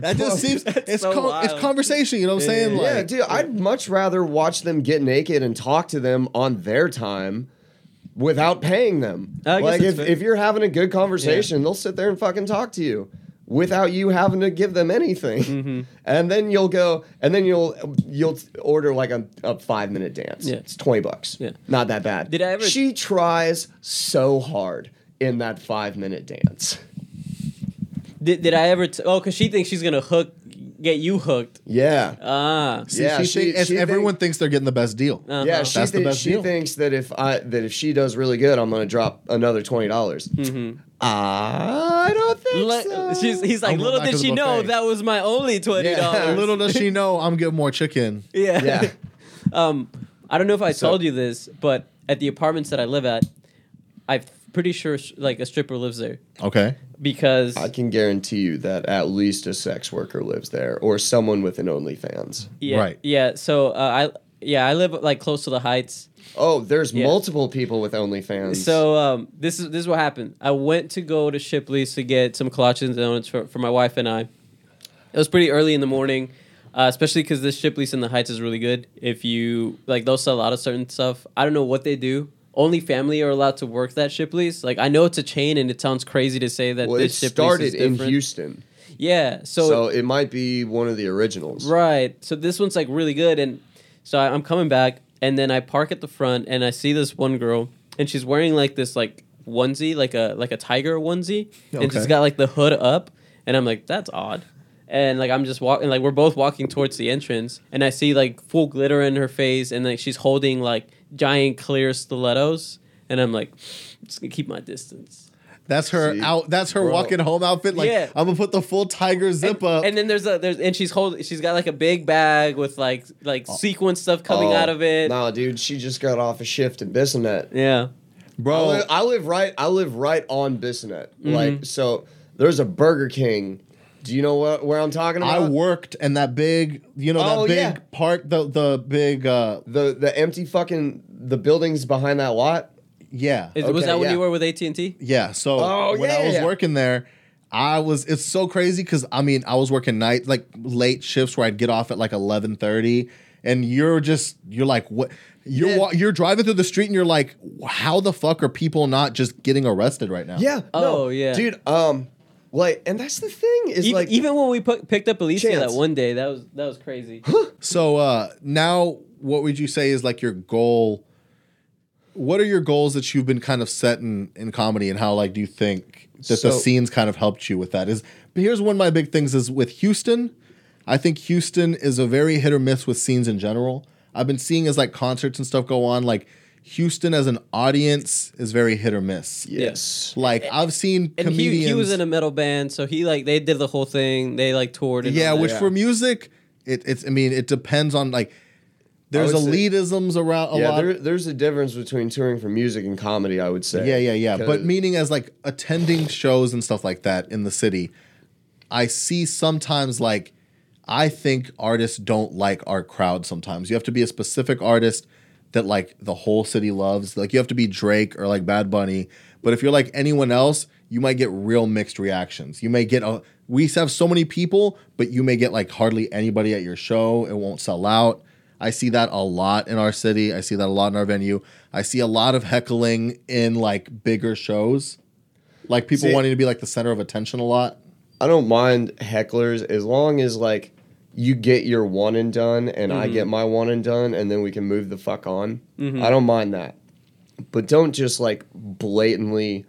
That just seems it's so con- it's wild. conversation. You know what I'm saying? yeah, Like, dude, I'd much rather watch them get naked and talk to them on their time without paying them. I guess like that's if, fair. if you're having a good conversation, they'll sit there and fucking talk to you without you having to give them anything. Mm-hmm. And then you'll go and then you'll you'll order like a, a 5 minute dance. Yeah. It's 20 bucks. Yeah. Not that bad. Did I ever- She tries so hard in that 5 minute dance. Did, did I ever? T- oh, because she thinks she's gonna hook, get you hooked. Yeah. Ah. see, Yeah, she she- think- she everyone think- thinks they're getting the best deal. Uh-huh. Yeah, she, That's the best she deal. thinks that if I that if she does really good, I'm gonna drop another twenty dollars. Mm-hmm. I don't think Li- so. she's, he's like, I'm little did she know that was my only twenty Yeah. dollars. Little does she know, I'm getting more chicken. yeah. yeah, Um, I don't know if I So- told you this, but at the apartments that I live at, I'm pretty sure like a stripper lives there Okay. because I can guarantee you that at least a sex worker lives there or someone with an OnlyFans. yeah, Right. yeah. So uh, I yeah I live like close to the Heights. Oh, there's Yeah. multiple people with OnlyFans. So um, this is this is what happened. I went to go to Shipley's to get some kolaches and donuts for, for my wife and I. It was pretty early in the morning, uh, especially because this Shipley's in the Heights is really good. If you like, they'll sell a lot of certain stuff. I don't know what they do. Only family are allowed to work that Shipley's. Like I know it's a chain, and it sounds crazy to say that well, it this Shipley's started is in different. Houston, Yeah, so, so, it might be one of the originals. right. So this one's like really good, and so I, I'm coming back, and then I park at the front, and I see this one girl, and she's wearing like this like onesie, like a like a tiger onesie, and she's got like the hood up, and I'm like, that's odd. And like I'm just walking, like we're both walking towards the entrance, and I see like full glitter in her face, and like she's holding like giant clear stilettos, and I'm like, I'm just gonna keep my distance. That's her See? out. That's her Bro. walking home outfit. Like Yeah. I'm gonna put the full tiger zip and, up. and then there's a there's and she's holding she's got like a big bag with like like sequin stuff coming Oh, out of it. Nah, dude, she just got off a shift in Bissonnet. Yeah. I Bro, live, I live right. I live right on Bissonnet. Mm-hmm. Like so, there's a Burger King. Do you know what where I'm talking about? I worked in that big, you know, Oh, that big yeah. park, the the big, uh the the empty fucking the buildings behind that lot. yeah, Is, was Okay, that when yeah. you were with AT and T? yeah. So Oh, when I was yeah. working there, I was. It's so crazy because I mean, I was working night, like late shifts where I'd get off at like eleven thirty, and you're just you're like what. You're Yeah. wa- you're driving through the street and you're like, how the fuck are people not just getting arrested right now? Yeah. Oh, no, yeah. dude. Um, like, and that's the thing is Even, like even when we put, picked up Alicia Chance. that one day, that was that was crazy. So uh now what would you say is like your goal what are your goals that you've been kind of setting in, in comedy and how like do you think that the scenes kind of helped you with that is but here's one of my big things is with Houston I think Houston is a very hit or miss with scenes in general I've been seeing as like concerts and stuff go on like Houston as an audience is very hit or miss yes. like I've seen And comedians he, he was in a metal band, so he like they did the whole thing. They like toured. And yeah which Yeah. for music it, it's I mean it depends on like there's would say- elitisms around a yeah, lot there, there's a difference between touring for music and comedy. I would say. Yeah, yeah, yeah. But meaning as like attending shows and stuff like that in the city, I see sometimes like I think artists don't like our crowd sometimes. You have to be a specific artist that like the whole city loves. Like you have to be Drake or like Bad Bunny. But if you're like anyone else, you might get real mixed reactions. You may get a we have so many people, but you may get like hardly anybody at your show. It won't sell out. I see that a lot in our city. I see that a lot in our venue. I see a lot of heckling in like bigger shows. Like people See- wanting to be like the center of attention a lot. I don't mind hecklers as long as like you get your one and done and I get mm-hmm. my one and done and then we can move the fuck on. Mm-hmm. I don't mind that. But don't just like blatantly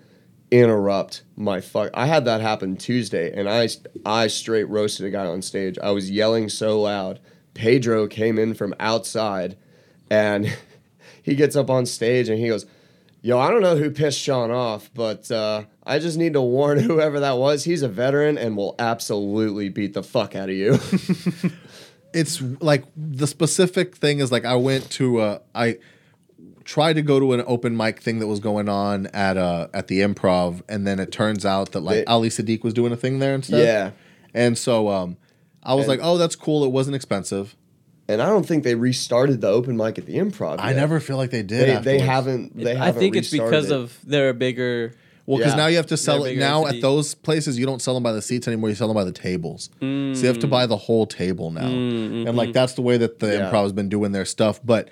interrupt my fuck. I had that happen Tuesday and I I straight roasted a guy on stage. I was yelling so loud. Pedro came in from outside and he gets up on stage and he goes, Yo, I don't know who pissed Sean off, but uh, I just need to warn whoever that was. He's a veteran and will absolutely beat the fuck out of you. It's like the specific thing is like I went to uh I tried to go to an open mic thing that was going on at uh at the improv and then it turns out that like Ali Siddiq was doing a thing there instead. yeah. And so um I was And- like, "Oh, that's cool. It wasn't expensive." And I don't think they restarted the open mic at the improv. I never feel like they did. They, they haven't. They I haven't I think it's because it. of they're a bigger. Well, because Yeah. now you have to sell it now entity. at those places. You don't sell them by the seats anymore. You sell them by the tables. So you Mm. have to buy the whole table now, and like that's the way that the Yeah. improv has been doing their stuff. But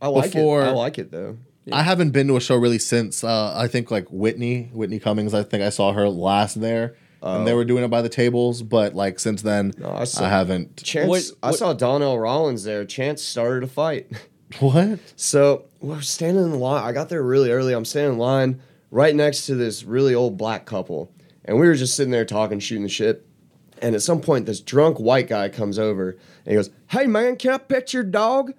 I like before- it. I like it though. I haven't been to a show really since uh, I think like Whitney, Whitney Cummings. I think I saw her last there, and they Oh. were doing it by the tables. But like since then, No, I saw- I haven't. Chance. What- I what- saw Donnell Rawlings there. Chance started a fight. What? So we're standing in line. I got there really early. I'm standing in line right next to this really old black couple. And we were just sitting there talking, shooting the shit. And at some point, this drunk white guy comes over and he goes, Hey man, can I pet your dog?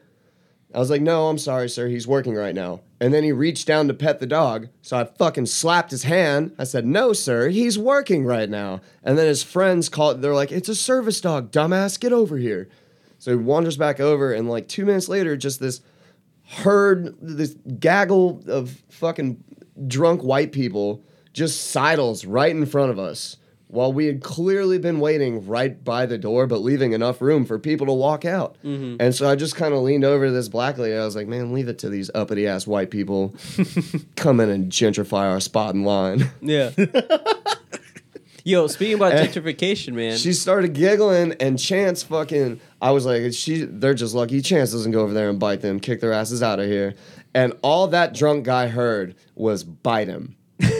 I was like, No, I'm sorry, sir. He's working right now. And then he reached down to pet the dog. So I fucking slapped his hand. I said, No, sir. He's working right now. And then his friends called. They're like, It's a service dog, dumbass. Get over here. So he wanders back over, and like two minutes later, just this herd, this gaggle of fucking drunk white people just sidles right in front of us while we had clearly been waiting right by the door, but leaving enough room for people to walk out. Mm-hmm. And so I just kind of leaned over to this black lady. I was like, man, leave it to these uppity ass white people. Come in and gentrify our spot in line. Yeah. Yo, speaking about gentrification, man. She started giggling, and Chance fucking. I was like, she. They're just lucky. Chance doesn't go over there and bite them, kick their asses out of here. And all that drunk guy heard was bite him.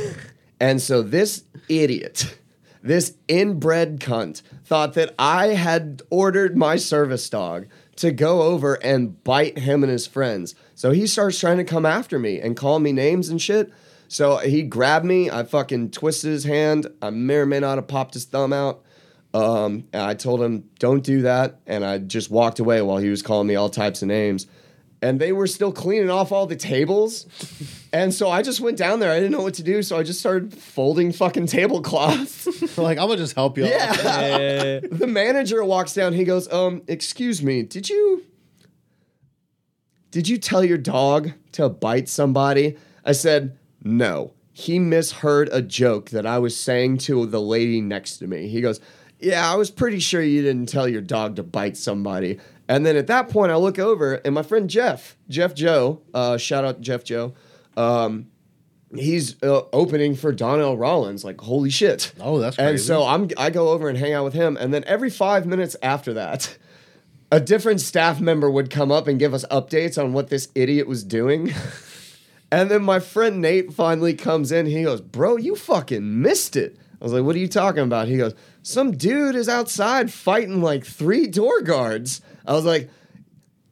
and so this idiot, this inbred cunt, thought that I had ordered my service dog to go over and bite him and his friends. So he starts trying to come after me and call me names and shit. So he grabbed me. I fucking twisted his hand. I may or may not have popped his thumb out. Um, I told him, don't do that. And I just walked away while he was calling me all types of names. And they were still cleaning off all the tables. And so I just went down there. I didn't know what to do, so I just started folding fucking tablecloths. like I'm gonna just help you. yeah. Yeah. the manager walks down. He goes, "Um, excuse me, did you did you tell your dog to bite somebody?" I said, "No." He misheard a joke that I was saying to the lady next to me. He goes, "Yeah, I was pretty sure you didn't tell your dog to bite somebody." And then at that point, I look over and my friend Jeff, Jeff Joe, uh, shout out Jeff Joe, um, he's uh, opening for Donnell Rawlings. Like, holy shit! Oh, that's And so I'm I go over and hang out with him, and then every five minutes after that, a different staff member would come up and give us updates on what this idiot was doing. and then my friend Nate finally comes in. He goes, "Bro, you fucking missed it." I was like, "What are you talking about?" He goes, "Some dude is outside fighting like three door guards." I was like.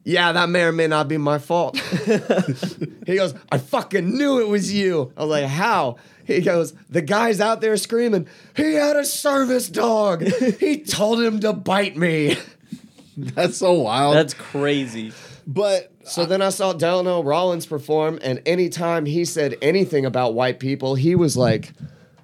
Yeah, that may or may not be my fault. he goes, I fucking knew it was you. I was like, how? He goes, the guy's out there screaming, he had a service dog. he told him to bite me. that's so wild. That's crazy. but So then I saw Donnell Rawlings perform, and anytime he said anything about white people, he was like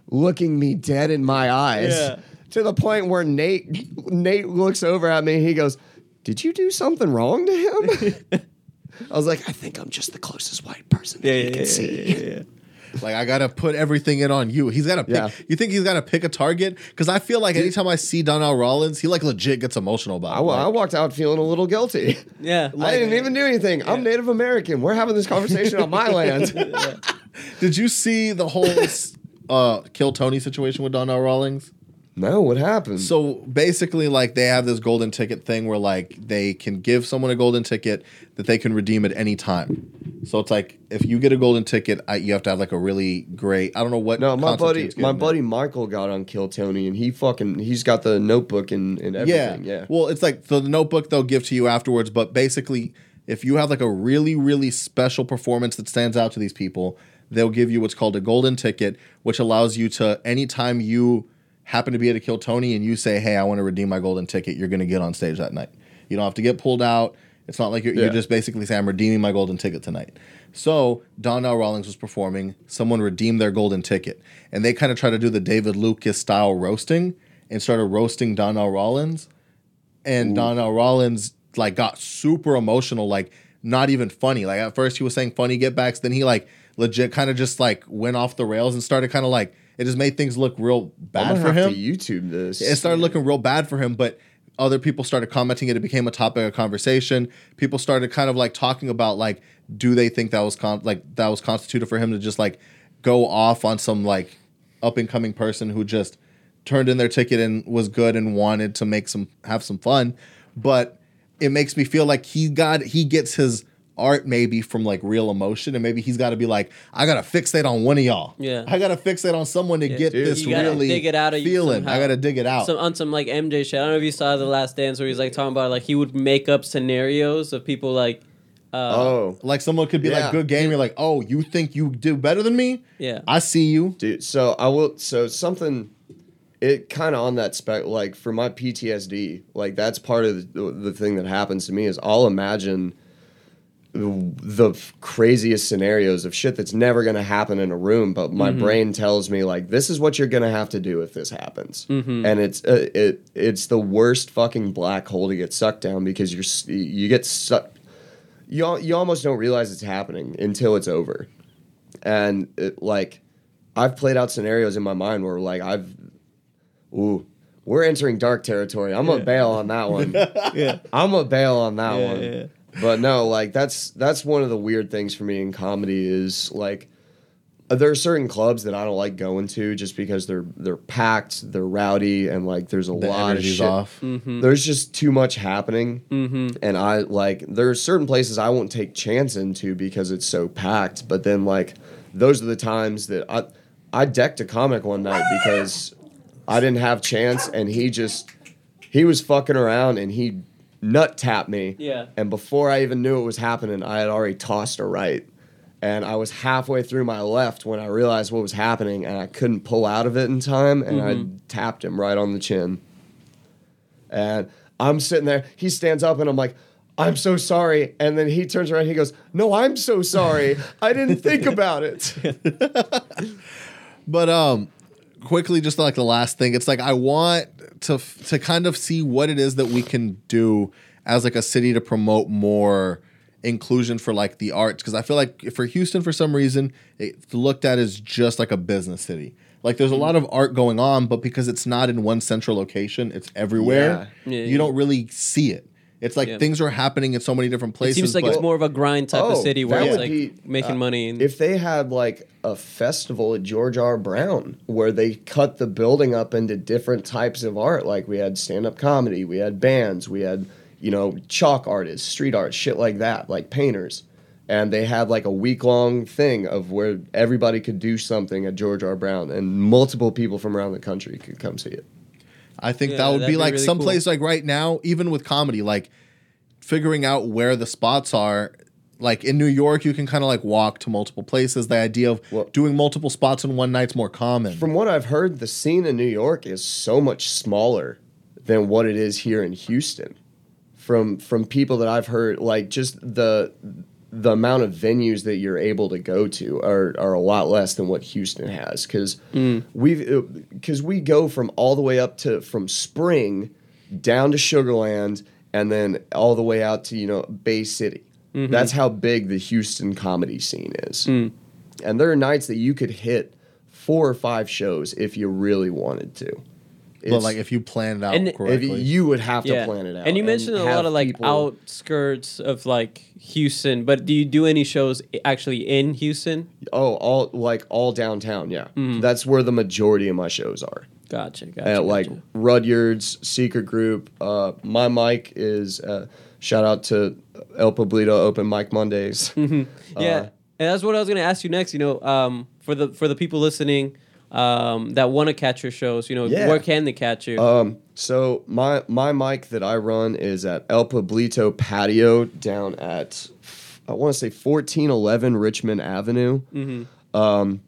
looking me dead in my eyes. Yeah. To the point where Nate Nate looks over at me, he goes, Did you do something wrong to him? I was like, I think I'm just the closest white person that Yeah, you yeah, can yeah, see. yeah, yeah. like I gotta put everything in on you. He's gotta pick. Yeah. You think he's gotta pick a target? Because I feel like anytime I see Donnell Rawlings, he like legit gets emotional about. I, it. wa- I Like, walked out feeling a little guilty. Yeah. I didn't even do anything. I'm Native American. We're having this conversation on my land. Did you see the whole uh, kill Tony situation with Donnell Rawlings? No, what happened? So basically, like they have this golden ticket thing where like they can give someone a golden ticket that they can redeem at any time. So it's like if you get a golden ticket, I, you have to have like a really great. I don't know what. no, my buddy, my getting it. buddy Michael got on Kill Tony, and he fucking he's got the notebook and, and Yeah. Yeah, Well, it's like the notebook they'll give to you afterwards, but basically, if you have like a really, really special performance that stands out to these people, they'll give you what's called a golden ticket, which allows you to anytime you happen to be at a Kill Tony and you say, Hey, I want to redeem my golden ticket, you're gonna get on stage that night. You don't have to get pulled out. It's not like you're, Yeah. you're just basically saying, I'm redeeming my golden ticket tonight. So Donnell Rawlings was performing. Someone redeemed their golden ticket, and they kind of try to do the David Lucas style roasting and started roasting Donnell Rawlings and Donnell Rawlings like got super emotional, like not even funny. Like at first he was saying funny get backs, then he like legit kind of just like went off the rails and started kind of like it just made things look real bad for have him. to YouTube this. It started looking real bad for him, but other people started commenting it. It became a topic of conversation. People started kind of like talking about like, do they think that was con- like that was constituted for him to just like go off on some like up and coming person who just turned in their ticket and was good and wanted to make some have some fun, but it makes me feel like he got he gets his art maybe from like real emotion and maybe he's got to be like I got to fixate on one of y'all. Yeah. I got to fixate on someone to get Dude. this You really dig it out of you feeling. I got to dig it out. Some on some like MJ shit. I don't know if you saw the Last Dance where he's like talking about like he would make up scenarios of people like, uh, oh, Like someone could be Yeah. like, good game. You're like, oh, you think you do better than me? yeah, I see you. dude. So I will. So something. It kind of on that spec. Like for my PTSD, like that's part of the, the thing that happens to me is I'll imagine the craziest scenarios of shit that's never going to happen in a room but my brain tells me like this is what you're going to have to do if this happens. And it's uh, it it's the worst fucking black hole to get sucked down because you're you get sucked you, you almost don't realize it's happening until it's over. And it, like i've played out scenarios in my mind where like i've ooh we're entering dark territory. I'm gonna bail on that one. Yeah, I'm gonna bail on that Yeah, one. yeah. But no, like that's that's one of the weird things for me in comedy is like there are certain clubs that I don't like going to just because they're they're packed, they're rowdy, and like there's a The lot of energy's shit. off. There's just too much happening, mm-hmm. and I like there are certain places I won't take chance into because it's so packed. But then like those are the times that I I decked a comic one night because I didn't have chance, and he just he was fucking around and he nut tapped me. Yeah. And before I even knew it was happening, I had already tossed a right. And I was halfway through my left when I realized what was happening, and I couldn't pull out of it in time, and I tapped him right on the chin. And I'm sitting there. He stands up, and I'm like, I'm so sorry. And then he turns around, he goes, No, I'm so sorry. I didn't think about it. But um, quickly, just like the last thing, it's like I want to to kind of see what it is that we can do as like a city to promote more inclusion for like the arts because I feel like for Houston, for some reason, it's looked at as just like a business city. Like there's a mm. lot of art going on, but because it's not in one central location, it's everywhere. Yeah. Yeah, you yeah. don't really see it. It's like Yeah. things are happening in so many different places. It places. seems like it's more of a grind type of Oh, city where that it's would like be- making uh, money. And, If they had like a festival at George R. Brown where they cut the building up into different types of art, like we had stand up comedy, we had bands, we had, you know, chalk artists, street art, shit like that, like painters. And they had like a week long thing of where everybody could do something at George R. Brown and multiple people from around the country could come see it. I think Yeah, that would be be like really some cool. place like right now, even with comedy, like figuring out where the spots are. Like in New York, you can kind of like walk to multiple places. The idea of Well- doing multiple spots in one night's more common. From what I've heard, the scene in New York is so much smaller than what it is here in Houston. From from people that I've heard, like just the the amount of venues that you're able to go to are, are a lot less than what Houston has because mm. we've uh, because we go from all the way up to from Spring down to Sugarland and then all the way out to you know Bay City. Mm-hmm. That's how big the Houston comedy scene is. Mm. And there are nights that you could hit four or five shows if you really wanted to. But It's- like if you plan it out And- if correctly, you would have to plan it out. And you mentioned a lot have of like people- outskirts of like Houston, but do you do any shows actually in Houston? Oh, all like all downtown. Yeah, Mm-hmm. that's where the majority of my shows are. Gotcha. Gotcha. At like gotcha. Rudyard's Secret Group. Uh, my mic is uh, shout out to El Poblito Open Mic Mondays. yeah, uh, and that's what I was gonna ask you next. You know, um, for the for the people listening um, that want to catch your shows, you know, Yeah. where can they catch you? Um, so my my mic that I run is at El Pablito Patio down at I want to say fourteen eleven Richmond Avenue. Um,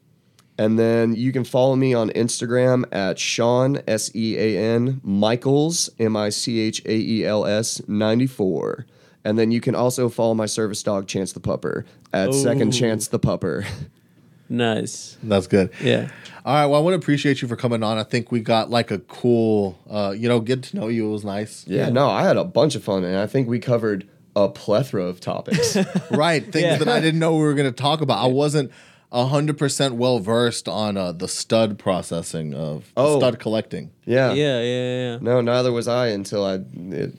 and then you can follow me on Instagram at Sean S E A N Michaels M I C H A E L S ninety four. And then you can also follow my service dog Chance the Pupper at Second Chance the Pupper. nice. that's good. Yeah. All right. Well, I want to appreciate you for coming on. I think we got like a cool, uh, you know, get to know you. It was nice. yeah, no, I had a bunch of fun, and I think we covered a plethora of topics. right things Yeah. that i didn't know we were going to talk about i wasn't 100% well versed on uh, the stud processing of Oh. stud collecting yeah. Yeah. Yeah. Yeah. No, neither was I until I it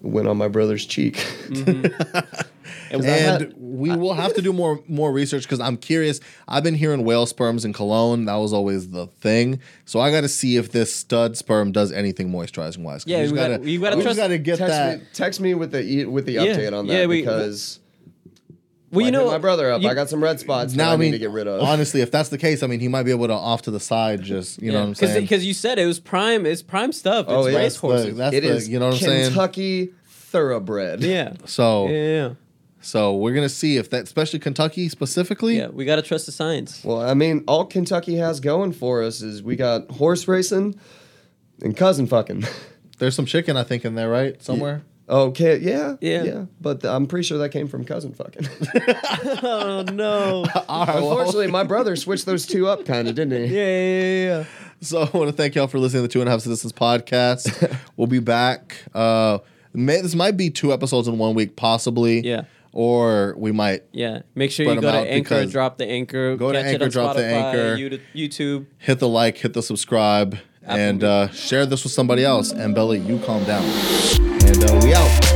went on my brother's cheek. And I had- and we will have to do more more research because i'm curious i've been hearing whale sperms in cologne that was always the thing so i got to see if this stud sperm does anything moisturizing wise. Yeah, just we gotta- you gotta we trust- gotta get text that me, text me with the e- with the Yeah, update on that yeah, we- because well, you I know, my brother up. you- I got some red spots now that I, i mean need to get rid of. honestly if that's the case i mean he might be able to off to the side just you know what i'm saying because you said it was prime. It's prime stuff. Oh, it's Oh, yeah. race that's the, horses. that's it the is you know what i'm saying Kentucky thoroughbred. yeah. so Yeah. Yeah. so we're gonna see if that especially kentucky specifically Yeah. We gotta trust the science. Well, I mean, all Kentucky has going for us is we got horse racing and cousin fucking. There's some chicken, I think, in there, right? Somewhere. Okay, yeah, Yeah. yeah, but I'm pretty sure that came from cousin fucking. Oh no. All right. well, Unfortunately, my brother switched those two up, kind of, didn't he? yeah. Yeah. Yeah. yeah. so I want to thank y'all for listening to the Two and a Half Citizens podcast. we'll be back. Uh, may, this might be two episodes in one week, possibly. Yeah. Or we might Yeah, make sure you go to Anchor, drop the Anchor, Go to Anchor, drop the Anchor. YouTube. hit the like, hit the subscribe, and uh, share this with somebody else. And Belly, you calm down. And uh, we out.